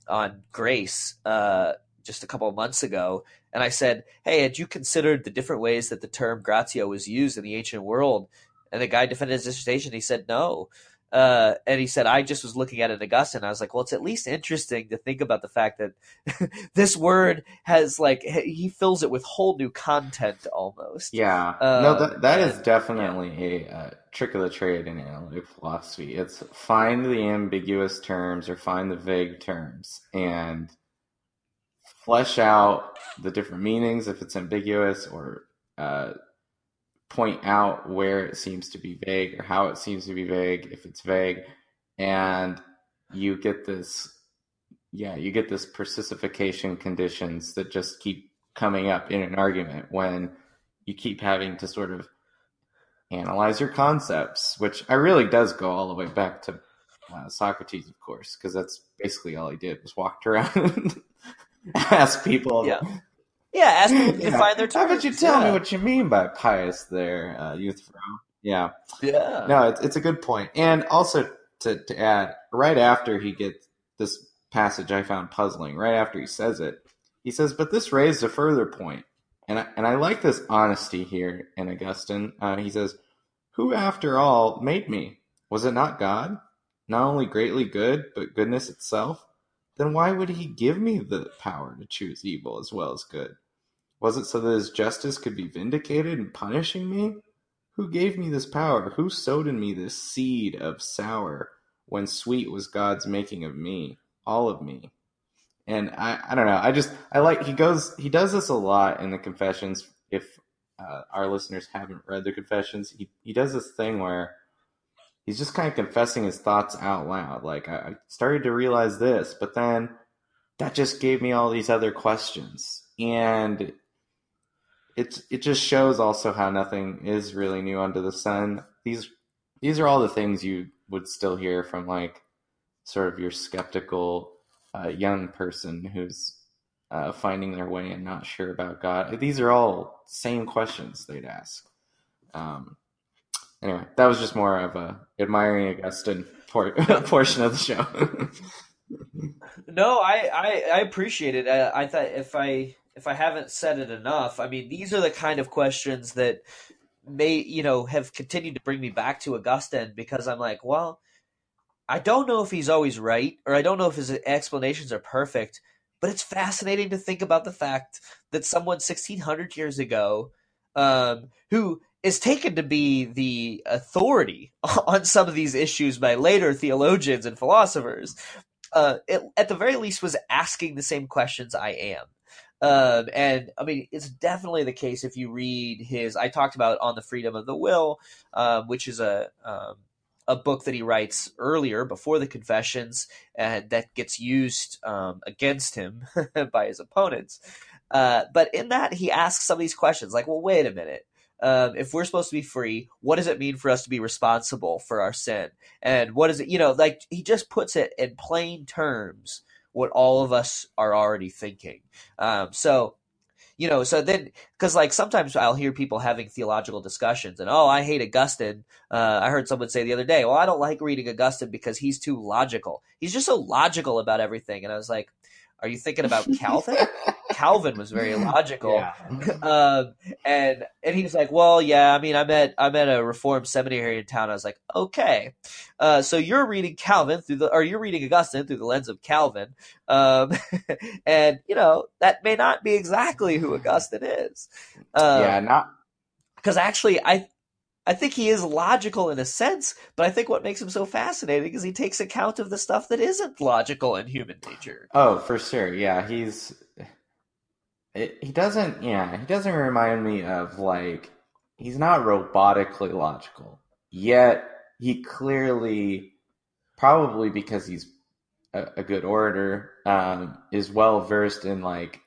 on grace uh, just a couple of months ago, and I said, "Hey, had you considered the different ways that the term "gratia" was used in the ancient world?" And the guy defended his dissertation. He said, "No." Uh, and he said, I just was looking at it, Augustine. I was like, well, it's at least interesting to think about the fact that [laughs] this word has like he fills it with whole new content almost. Yeah, um, no, that that and, is definitely yeah. a uh, trick of the trade in analytic philosophy. It's find the ambiguous terms or find the vague terms and flesh out the different meanings if it's ambiguous or uh, point out where it seems to be vague or how it seems to be vague if it's vague. And you get this yeah you get this persistification conditions that just keep coming up in an argument when you keep having to sort of analyze your concepts which i really does go all the way back to uh, socrates of course because that's basically all he did was walked around [laughs] [laughs] ask people. Yeah. Yeah, ask people to define their terms. How about you tell yeah. me what you mean by pious there, uh, youth Yeah. Yeah. No, it's, it's a good point. And also to, to add, right after he gets this passage I found puzzling, right after he says it, he says, but this raised a further point. And I, and I like this honesty here in Augustine. Uh, he says, who after all made me? Was it not God? Not only greatly good, but goodness itself? Then why would he give me the power to choose evil as well as good? Was it so that his justice could be vindicated in punishing me? Who gave me this power? Who sowed in me this seed of sour when sweet was God's making of me, all of me? And I, I don't know. I just, I like, he goes, he does this a lot in the confessions. If uh, our listeners haven't read the confessions, he, he does this thing where he's just kind of confessing his thoughts out loud. Like I started to realize this, but then that just gave me all these other questions, and it's it just shows also how nothing is really new under the sun. These these are all the things you would still hear from like sort of your skeptical uh, young person who's uh, finding their way and not sure about God. These are all same questions they'd ask. Um, anyway, that was just more of a admiring Augustine por- [laughs] portion of the show. [laughs] no, I, I, I appreciate it. I, I thought if I if I haven't said it enough, I mean, these are the kind of questions that may you know have continued to bring me back to Augustine because I'm like, well, I don't know if he's always right, or I don't know if his explanations are perfect, but it's fascinating to think about the fact that someone 1600 years ago, um, who is taken to be the authority [laughs] on some of these issues by later theologians and philosophers, uh, it, at the very least was asking the same questions I am. Um, and I mean, it's definitely the case if you read his. I talked about on the freedom of the will, um, which is a um, a book that he writes earlier before the confessions and that gets used um, against him [laughs] by his opponents uh, but in that he asks some of these questions like well wait a minute um, if we're supposed to be free what does it mean for us to be responsible for our sin? And what is it you know like he just puts it in plain terms what all of us are already thinking. Um, so you know so then because like sometimes i'll hear people having theological discussions and oh i hate augustine. Uh, i heard someone say the other day well i don't like reading augustine because he's too logical. He's just so logical about everything. And i was like are you thinking about [laughs] calvin calvin was very logical Yeah. [laughs] um, and and he was like, "Well, yeah, I mean, I'm at I'm at a Reformed seminary in town." I was like, "Okay, uh, so you're reading Calvin through the, or you're reading Augustine through the lens of Calvin, um, [laughs] and you know that may not be exactly who Augustine is, yeah, not because actually, I." I think he is logical in a sense, but I think what makes him so fascinating is he takes account of the stuff that isn't logical in human nature. Oh, for sure. Yeah, he's it, he doesn't yeah, he doesn't remind me of like he's not robotically logical. Yet he clearly probably because he's a, a good orator um is well versed in like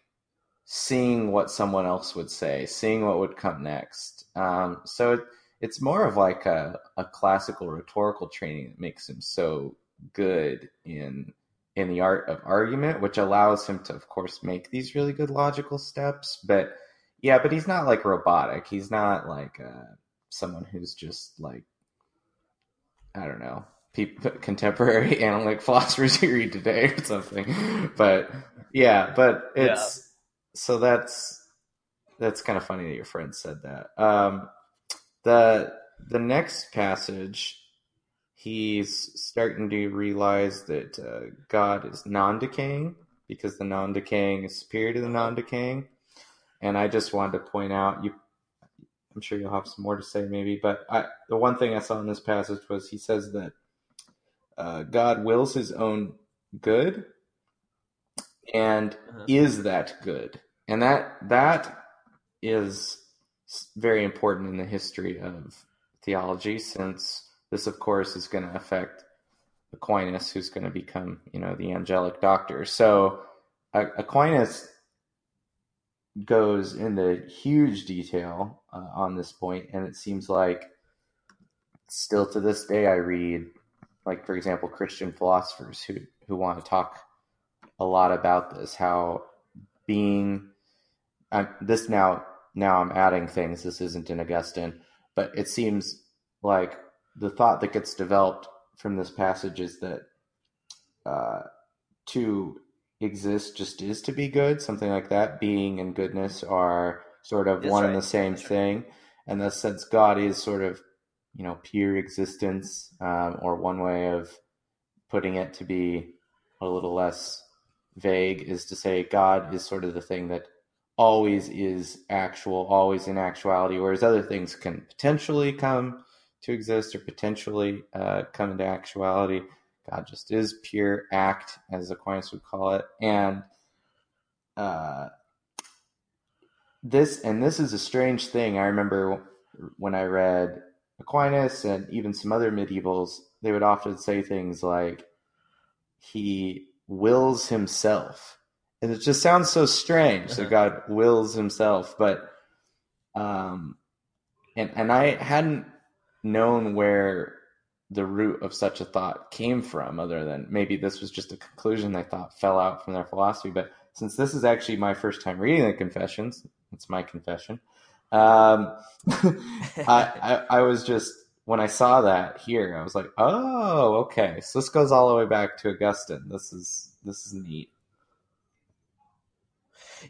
seeing what someone else would say, seeing what would come next. Um so it's more of like a, a classical rhetorical training that makes him so good in in the art of argument, which allows him to, of course, make these really good logical steps. But yeah, but he's not like robotic. He's not like uh, someone who's just like, I don't know, people, [laughs] contemporary [laughs] analytic philosophers you read today or something. But yeah, but it's so that's that's kind of funny that your friend said that. Um, the the next passage he's starting to realize that uh, God is non-decaying because the non-decaying is superior to the non-decaying. And I just wanted to point out you. I'm sure you'll have some more to say, maybe, but I, the one thing I saw in this passage was he says that uh, God wills His own good, and Uh-huh. is that good, and that that is very important in the history of theology, since this, of course, is going to affect Aquinas, who's going to become, you know, the angelic doctor. So Aquinas goes into huge detail uh, on this point, and it seems like still to this day I read, like for example, Christian philosophers who who want to talk a lot about this, how being I'm, this now now I'm adding things. This isn't in Augustine, but it seems like the thought that gets developed from this passage is that uh, to exist just is to be good, something like that. Being and goodness are sort of That's one and the same right. thing, and thus since God is sort of you know pure existence, um, or one way of putting it to be a little less vague is to say God is sort of the thing that always is actual, always in actuality, whereas other things can potentially come to exist or potentially uh, come into actuality. God just is pure act, as Aquinas would call it, and uh, this and this is a strange thing. I remember when I read Aquinas and even some other medievals, they would often say things like, "He wills himself," and it just sounds so strange that Uh-huh. God wills himself. But um, and and I hadn't known where the root of such a thought came from, other than maybe this was just a conclusion they thought fell out from their philosophy. But since this is actually my first time reading the Confessions, it's my confession. Um, [laughs] I, I I was just when I saw that here, I was like, oh, okay. So this goes all the way back to Augustine. This is this is neat.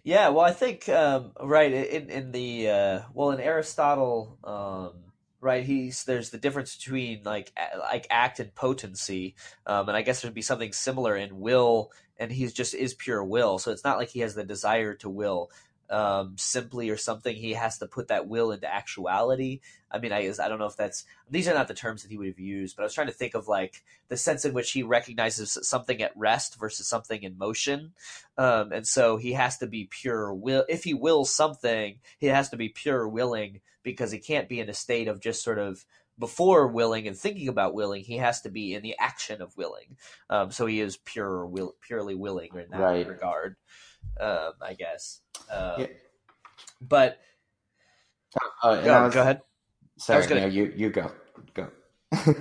Yeah, well, I think um, right in in the uh, well in Aristotle, um, right? He's there's the difference between like like act and potency, um, and I guess there'd be something similar in will, and he's just is pure will. So it's not like he has the desire to will um, simply or something. He has to put that will into actuality. I mean, I guess I don't know if that's these are not the terms that he would have used, but I was trying to think of like the sense in which he recognizes something at rest versus something in motion. Um, and so he has to be pure will. If he wills something, he has to be pure willing because he can't be in a state of just sort of before willing and thinking about willing, he has to be in the action of willing. Um, so he is pure, will, purely willing in that Right. regard, um, I guess. Um, Yeah. But and go, was- go ahead. Sorry, was gonna- no, you you go go. [laughs]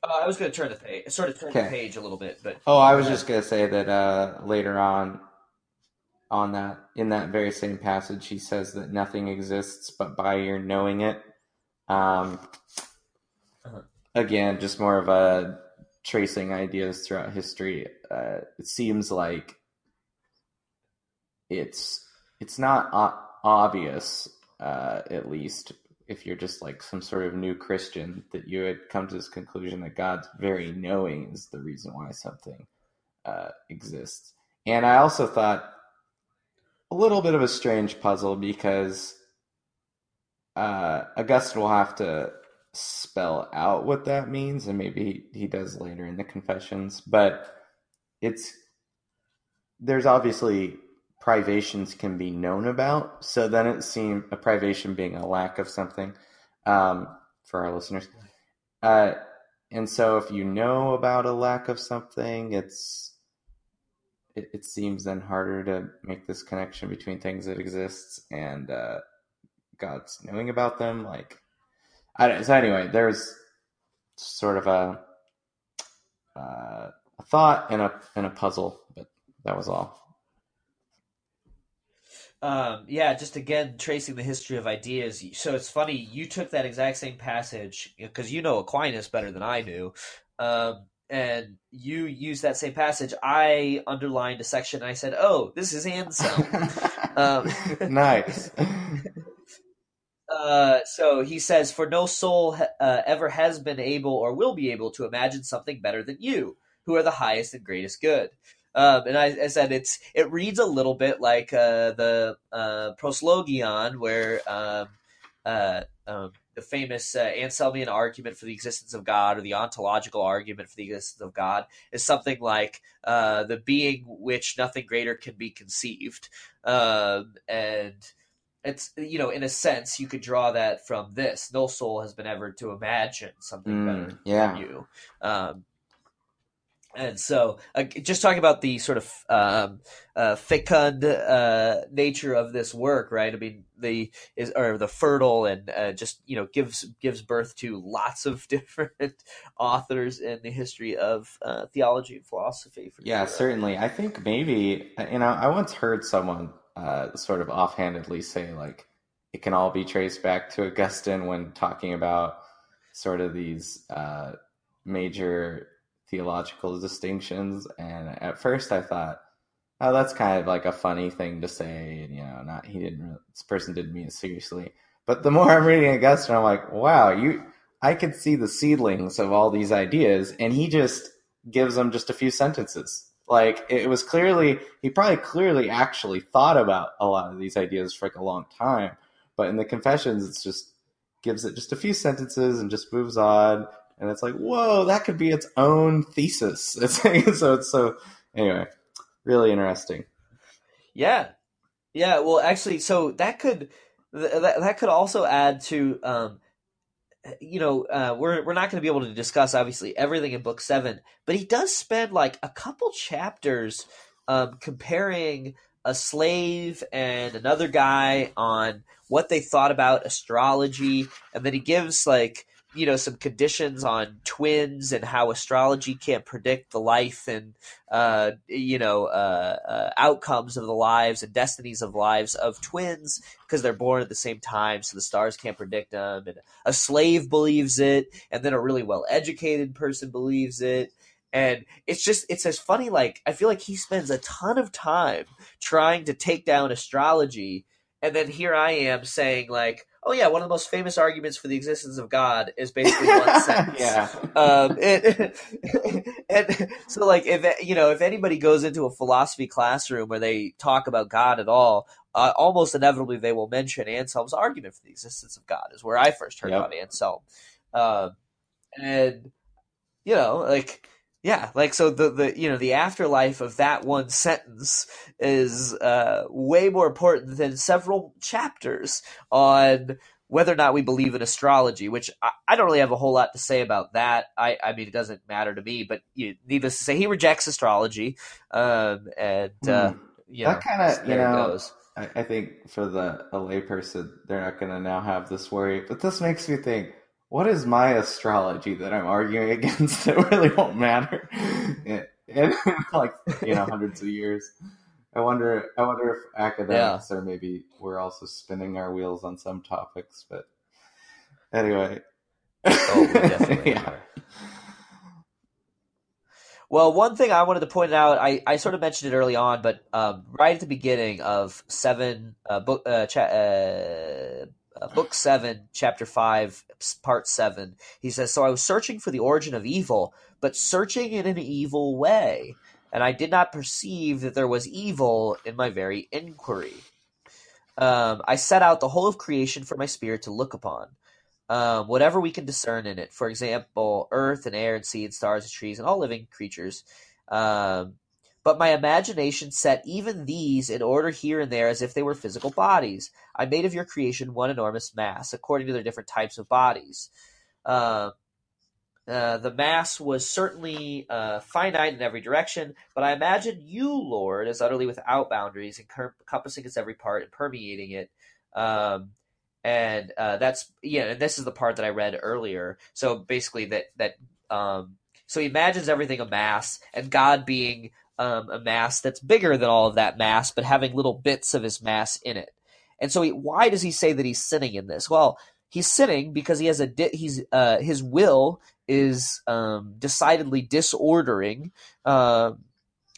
Uh, I was going to turn the page, sort of turn Okay. the page a little bit, but Oh, I was just gonna say that uh, later on, on that in that very same passage, he says that nothing exists but by your knowing it. Um, Uh-huh. Again, just more of a tracing ideas throughout history. Uh, it seems like it's it's not o- obvious, uh, at least if you're just like some sort of new Christian, that you would come to this conclusion that God's very knowing is the reason why something uh, exists. And I also thought a little bit of a strange puzzle because uh, Augustine will have to spell out what that means, and maybe he, he does later in the Confessions. But it's there's obviously privations can be known about. So then it seemed a privation being a lack of something um, for our listeners. Uh, and so if you know about a lack of something, it's it, it seems then harder to make this connection between things that exists and uh, God's knowing about them. Like, I don't, so anyway, there's sort of a uh, a thought and a and a puzzle, but that was all. Um, yeah, just again tracing the history of ideas. So it's funny you took that exact same passage because you know Aquinas better than I do, um, and you used that same passage. I underlined a section. and I said, "Oh, this is Anselm." [laughs] Um, [laughs] nice. Uh, so he says, "For no soul uh, ever has been able or will be able to imagine something better than you, who are the highest and greatest good." Um, and I, I said it's it reads a little bit like uh, the uh, Proslogion, where um, uh, um, the famous uh, Anselmian argument for the existence of God, or the ontological argument for the existence of God, is something like uh, the being which nothing greater can be conceived, um, and it's you know in a sense you could draw that from this. No soul has been ever to imagine something Mm, better yeah. than you. Um and so uh, just talking about the sort of um, uh, fecund uh, nature of this work right i mean the is or the fertile and uh, just you know gives gives birth to lots of [laughs] different authors in the history of uh, theology and philosophy for Yeah, sure. certainly. I think maybe you know I once heard someone uh, sort of offhandedly say like it can all be traced back to Augustine when talking about sort of these uh, major theological distinctions. And at first, I thought, oh, that's kind of like a funny thing to say, and you know, not he didn't. This person didn't mean it seriously. But the more I'm reading Augustine, I'm like, wow, you. I could see the seedlings of all these ideas, and he just gives them just a few sentences. Like it was clearly, he probably clearly actually thought about a lot of these ideas for like a long time. But in the confessions, it's just gives it just a few sentences and just moves on. And it's like, whoa, that could be its own thesis. [laughs] It's like, so it's so anyway, really interesting. Yeah, yeah. Well, actually, so that could th- that that could also add to um, you know uh, we're we're not going to be able to discuss obviously everything in book seven, but he does spend like a couple chapters um, comparing a slave and another guy on what they thought about astrology, and then he gives like you know some conditions on twins and how astrology can't predict the life and uh, you know uh, uh, outcomes of the lives and destinies of lives of twins because they're born at the same time, so the stars can't predict them. And a slave believes it, and then a really well educated person believes it. And it's just it's as funny. Like I feel like he spends a ton of time trying to take down astrology, and then here I am saying like, oh yeah, one of the most famous arguments for the existence of God is basically one [laughs] sentence yeah. um, and, [laughs] and so like if you know if anybody goes into a philosophy classroom where they talk about God at all, uh, almost inevitably they will mention Anselm's argument for the existence of God. Is where I first heard Yep. about Anselm, um, and you know like. Yeah, like so the, the you know the afterlife of that one sentence is uh, way more important than several chapters on whether or not we believe in astrology, which I, I, don't really have a whole lot to say about that. I, I mean, it doesn't matter to me, but you, needless to say, he rejects astrology. Um, and, uh, mm. you that kind of, you know, I, I, think for the a layperson, they're not going to now have this worry. But this makes me think, what is my astrology that I'm arguing [laughs] against that really won't matter in, in [laughs] like, you know, hundreds of years? I wonder. I wonder if academics yeah. or maybe we're also spinning our wheels on some topics. But anyway, oh, [laughs] definitely yeah. Well, one thing I wanted to point out, I, I sort of mentioned it early on, but um, right at the beginning of seven uh, book uh, cha- uh, uh, book seven, chapter five, part seven, he says, "So I was searching for the origin of evil, but searching in an evil way." and I did not perceive that there was evil in my very inquiry. Um, I set out the whole of creation for my spirit to look upon, um, whatever we can discern in it. For example, earth and air and sea and stars and trees and all living creatures. Um, but my imagination set even these in order here and there as if they were physical bodies. I made of your creation one enormous mass, according to their different types of bodies. Uh, uh, the mass was certainly uh, finite in every direction, but I imagine you, Lord, as utterly without boundaries, encompassing its every part and permeating it. Um, and uh, that's yeah, and this is the part that I read earlier. So basically, that that um, so he imagines everything a mass, and God being um, a mass that's bigger than all of that mass, but having little bits of his mass in it. And so, he, why does he say that he's sinning in this? Well, he's sinning because he has a di- he's uh, his will is um, decidedly disordering uh,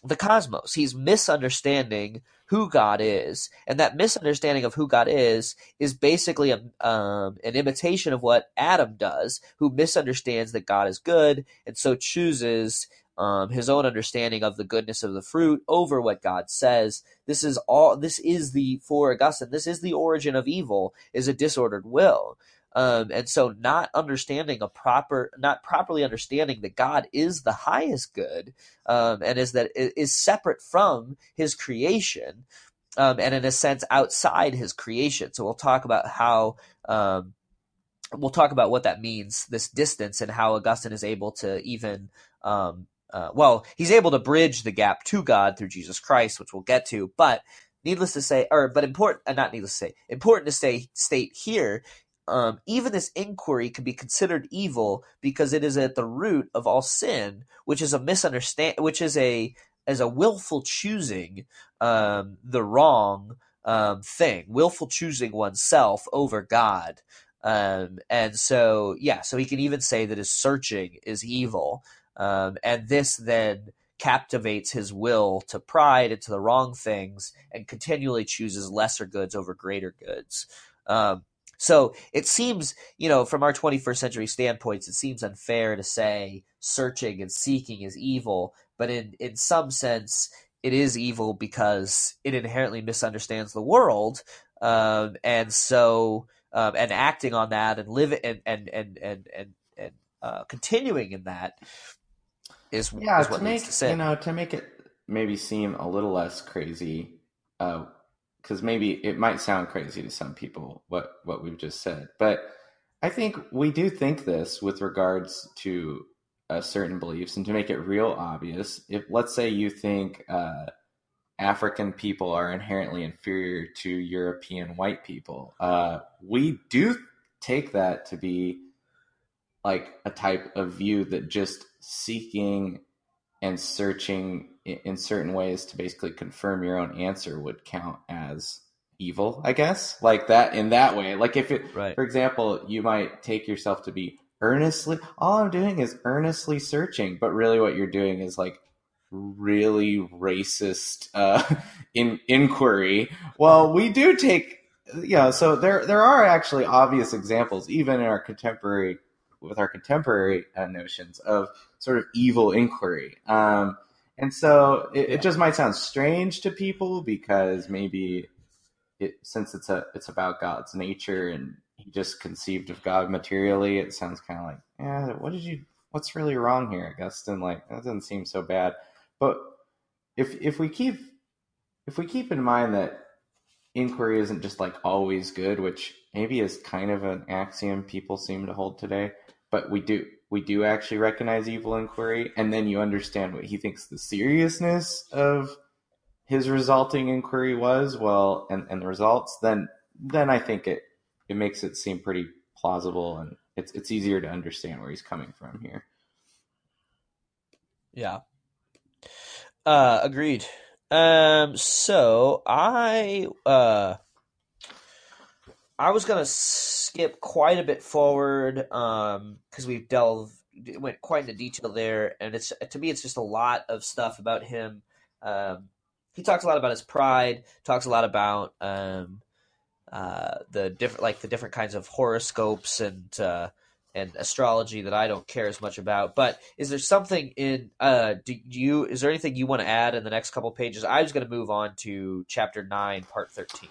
the cosmos. He's misunderstanding who God is, and that misunderstanding of who God is is basically a, um, an imitation of what Adam does, who misunderstands that God is good, and so chooses um, his own understanding of the goodness of the fruit over what God says. This is all. This is the for Augustine. This is the origin of evil. Is a disordered will. Um, and so not understanding a proper, not properly understanding that God is the highest good, um, and is that is separate from his creation, um, and in a sense outside his creation. So we'll talk about how, um, we'll talk about what that means, this distance and how Augustine is able to even, um, uh, well, he's able to bridge the gap to God through Jesus Christ, which we'll get to, but needless to say, or but important, uh, not needless to say, important to say, state here um, even this inquiry can be considered evil because it is at the root of all sin, which is a misunderstand, which is a as a willful choosing um, the wrong um, thing, willful choosing oneself over God. Um, and so, yeah, so he can even say that his searching is evil. Um, and this then captivates his will to pride and to the wrong things and continually chooses lesser goods over greater goods. Um, so it seems, you know, from our 21st century standpoints, it seems unfair to say searching and seeking is evil, but in, in some sense, it is evil because it inherently misunderstands the world. Um, and so, um, and acting on that and living and, and, and, and, and, and uh, continuing in that is, yeah, is what to make, to you know, to make it maybe seem a little less crazy, uh, because maybe it might sound crazy to some people what what we've just said, but I think we do think this with regards to uh, certain beliefs, and to make it real obvious, if let's say you think uh, African people are inherently inferior to European white people, uh, we do take that to be like a type of view that just seeking and searching in certain ways to basically confirm your own answer would count as evil, I guess. Like that in that way. Like if it right. for example, you might take yourself to be earnestly all I'm doing is earnestly searching, but really what you're doing is like really racist uh [laughs] in inquiry. Well, we do take you know, so there there are actually obvious examples even in our contemporary with our contemporary uh, notions of sort of evil inquiry. Um, and so it, it, just might sound strange to people because maybe it, since it's a it's about God's nature and he just conceived of God materially, it sounds kind of like, yeah, what did you? What's really wrong here, Augustine? Like that doesn't seem so bad. But if if we keep if we keep in mind that inquiry isn't just like always good, which maybe is kind of an axiom people seem to hold today, but we do we do actually recognize evil inquiry, and then you understand what he thinks the seriousness of his resulting inquiry was, well, and, and the results, then then I think it it makes it seem pretty plausible and it's it's easier to understand where he's coming from here. Yeah. Uh agreed. Um so I uh I was gonna skip quite a bit forward um because we've delved went quite into detail there and it's to me it's just a lot of stuff about him um he talks a lot about his pride talks a lot about um uh, the different like the different kinds of horoscopes and uh, and astrology that I don't care as much about. But is there something in uh, do you is there anything you want to add in the next couple pages? I was going to move on to chapter nine, part thirteen.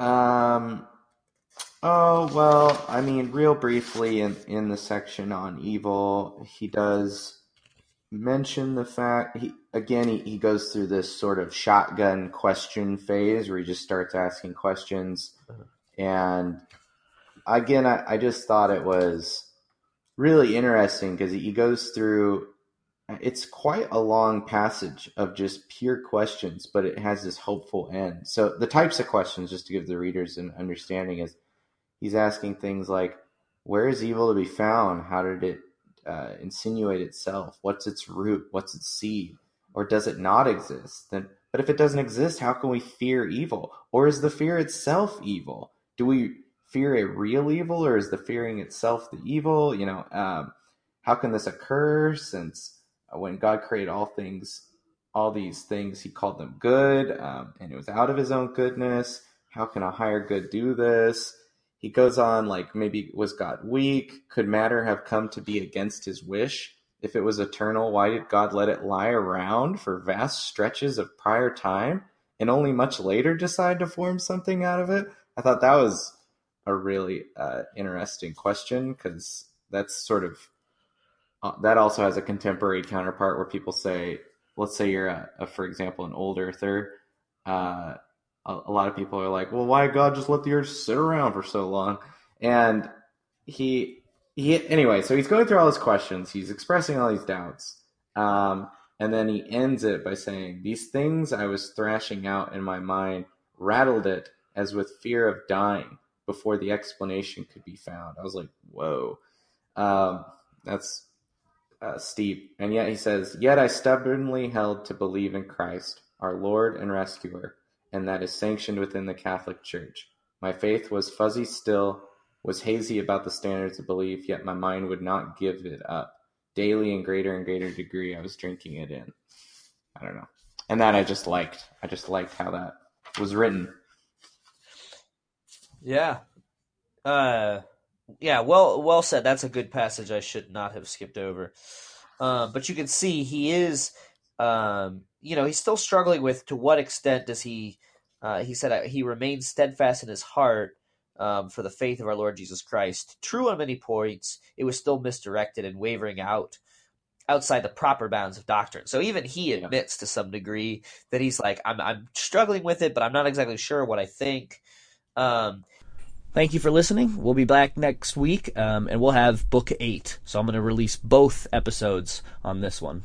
Um. Oh well, I mean, real briefly in in the section on evil, he does mention the fact he again he, he goes through this sort of shotgun question phase where he just starts asking questions uh-huh. and again I, I just thought it was really interesting because he goes through it's quite a long passage of just pure questions but it has this hopeful end so the types of questions just to give the readers an understanding is he's asking things like where is evil to be found how did it uh, insinuate itself? What's its root? What's its seed? Or does it not exist? Then, but if it doesn't exist, how can we fear evil? Or is the fear itself evil? Do we fear a real evil, or is the fearing itself the evil? You know, um, how can this occur? Since when God created all things, all these things, He called them good, um, and it was out of His own goodness. How can a higher good do this? he goes on like maybe was God weak? Could matter have come to be against his wish? If it was eternal, why did God let it lie around for vast stretches of prior time and only much later decide to form something out of it? I thought that was a really uh, interesting question because that's sort of uh, that also has a contemporary counterpart where people say, let's say you're a, a for example, an old earther. Uh, a, a lot of people are like, well, why God just let the earth sit around for so long? And he he anyway, so he's going through all his questions. He's expressing all these doubts. Um, and then he ends it by saying, These things I was thrashing out in my mind rattled it as with fear of dying before the explanation could be found. I was like, Whoa. Um, that's uh, steep. And yet he says, Yet I stubbornly held to believe in Christ, our Lord and Rescuer, and that is sanctioned within the Catholic Church. My faith was fuzzy still, was hazy about the standards of belief, yet my mind would not give it up. Daily in greater and greater degree, I was drinking it in. I don't know. And that I just liked. I just liked how that was written. Yeah. Uh yeah, well well said. That's a good passage I should not have skipped over. Um, but you can see he is um, you know, he's still struggling with to what extent does he, uh, he said, uh, he remains steadfast in his heart um, for the faith of our Lord Jesus Christ. True on many points, it was still misdirected and wavering out outside the proper bounds of doctrine. So even he admits to some degree that he's like, I'm, I'm struggling with it, but I'm not exactly sure what I think. Um, Thank you for listening. We'll be back next week, um, and we'll have book eight. So I'm going to release both episodes on this one.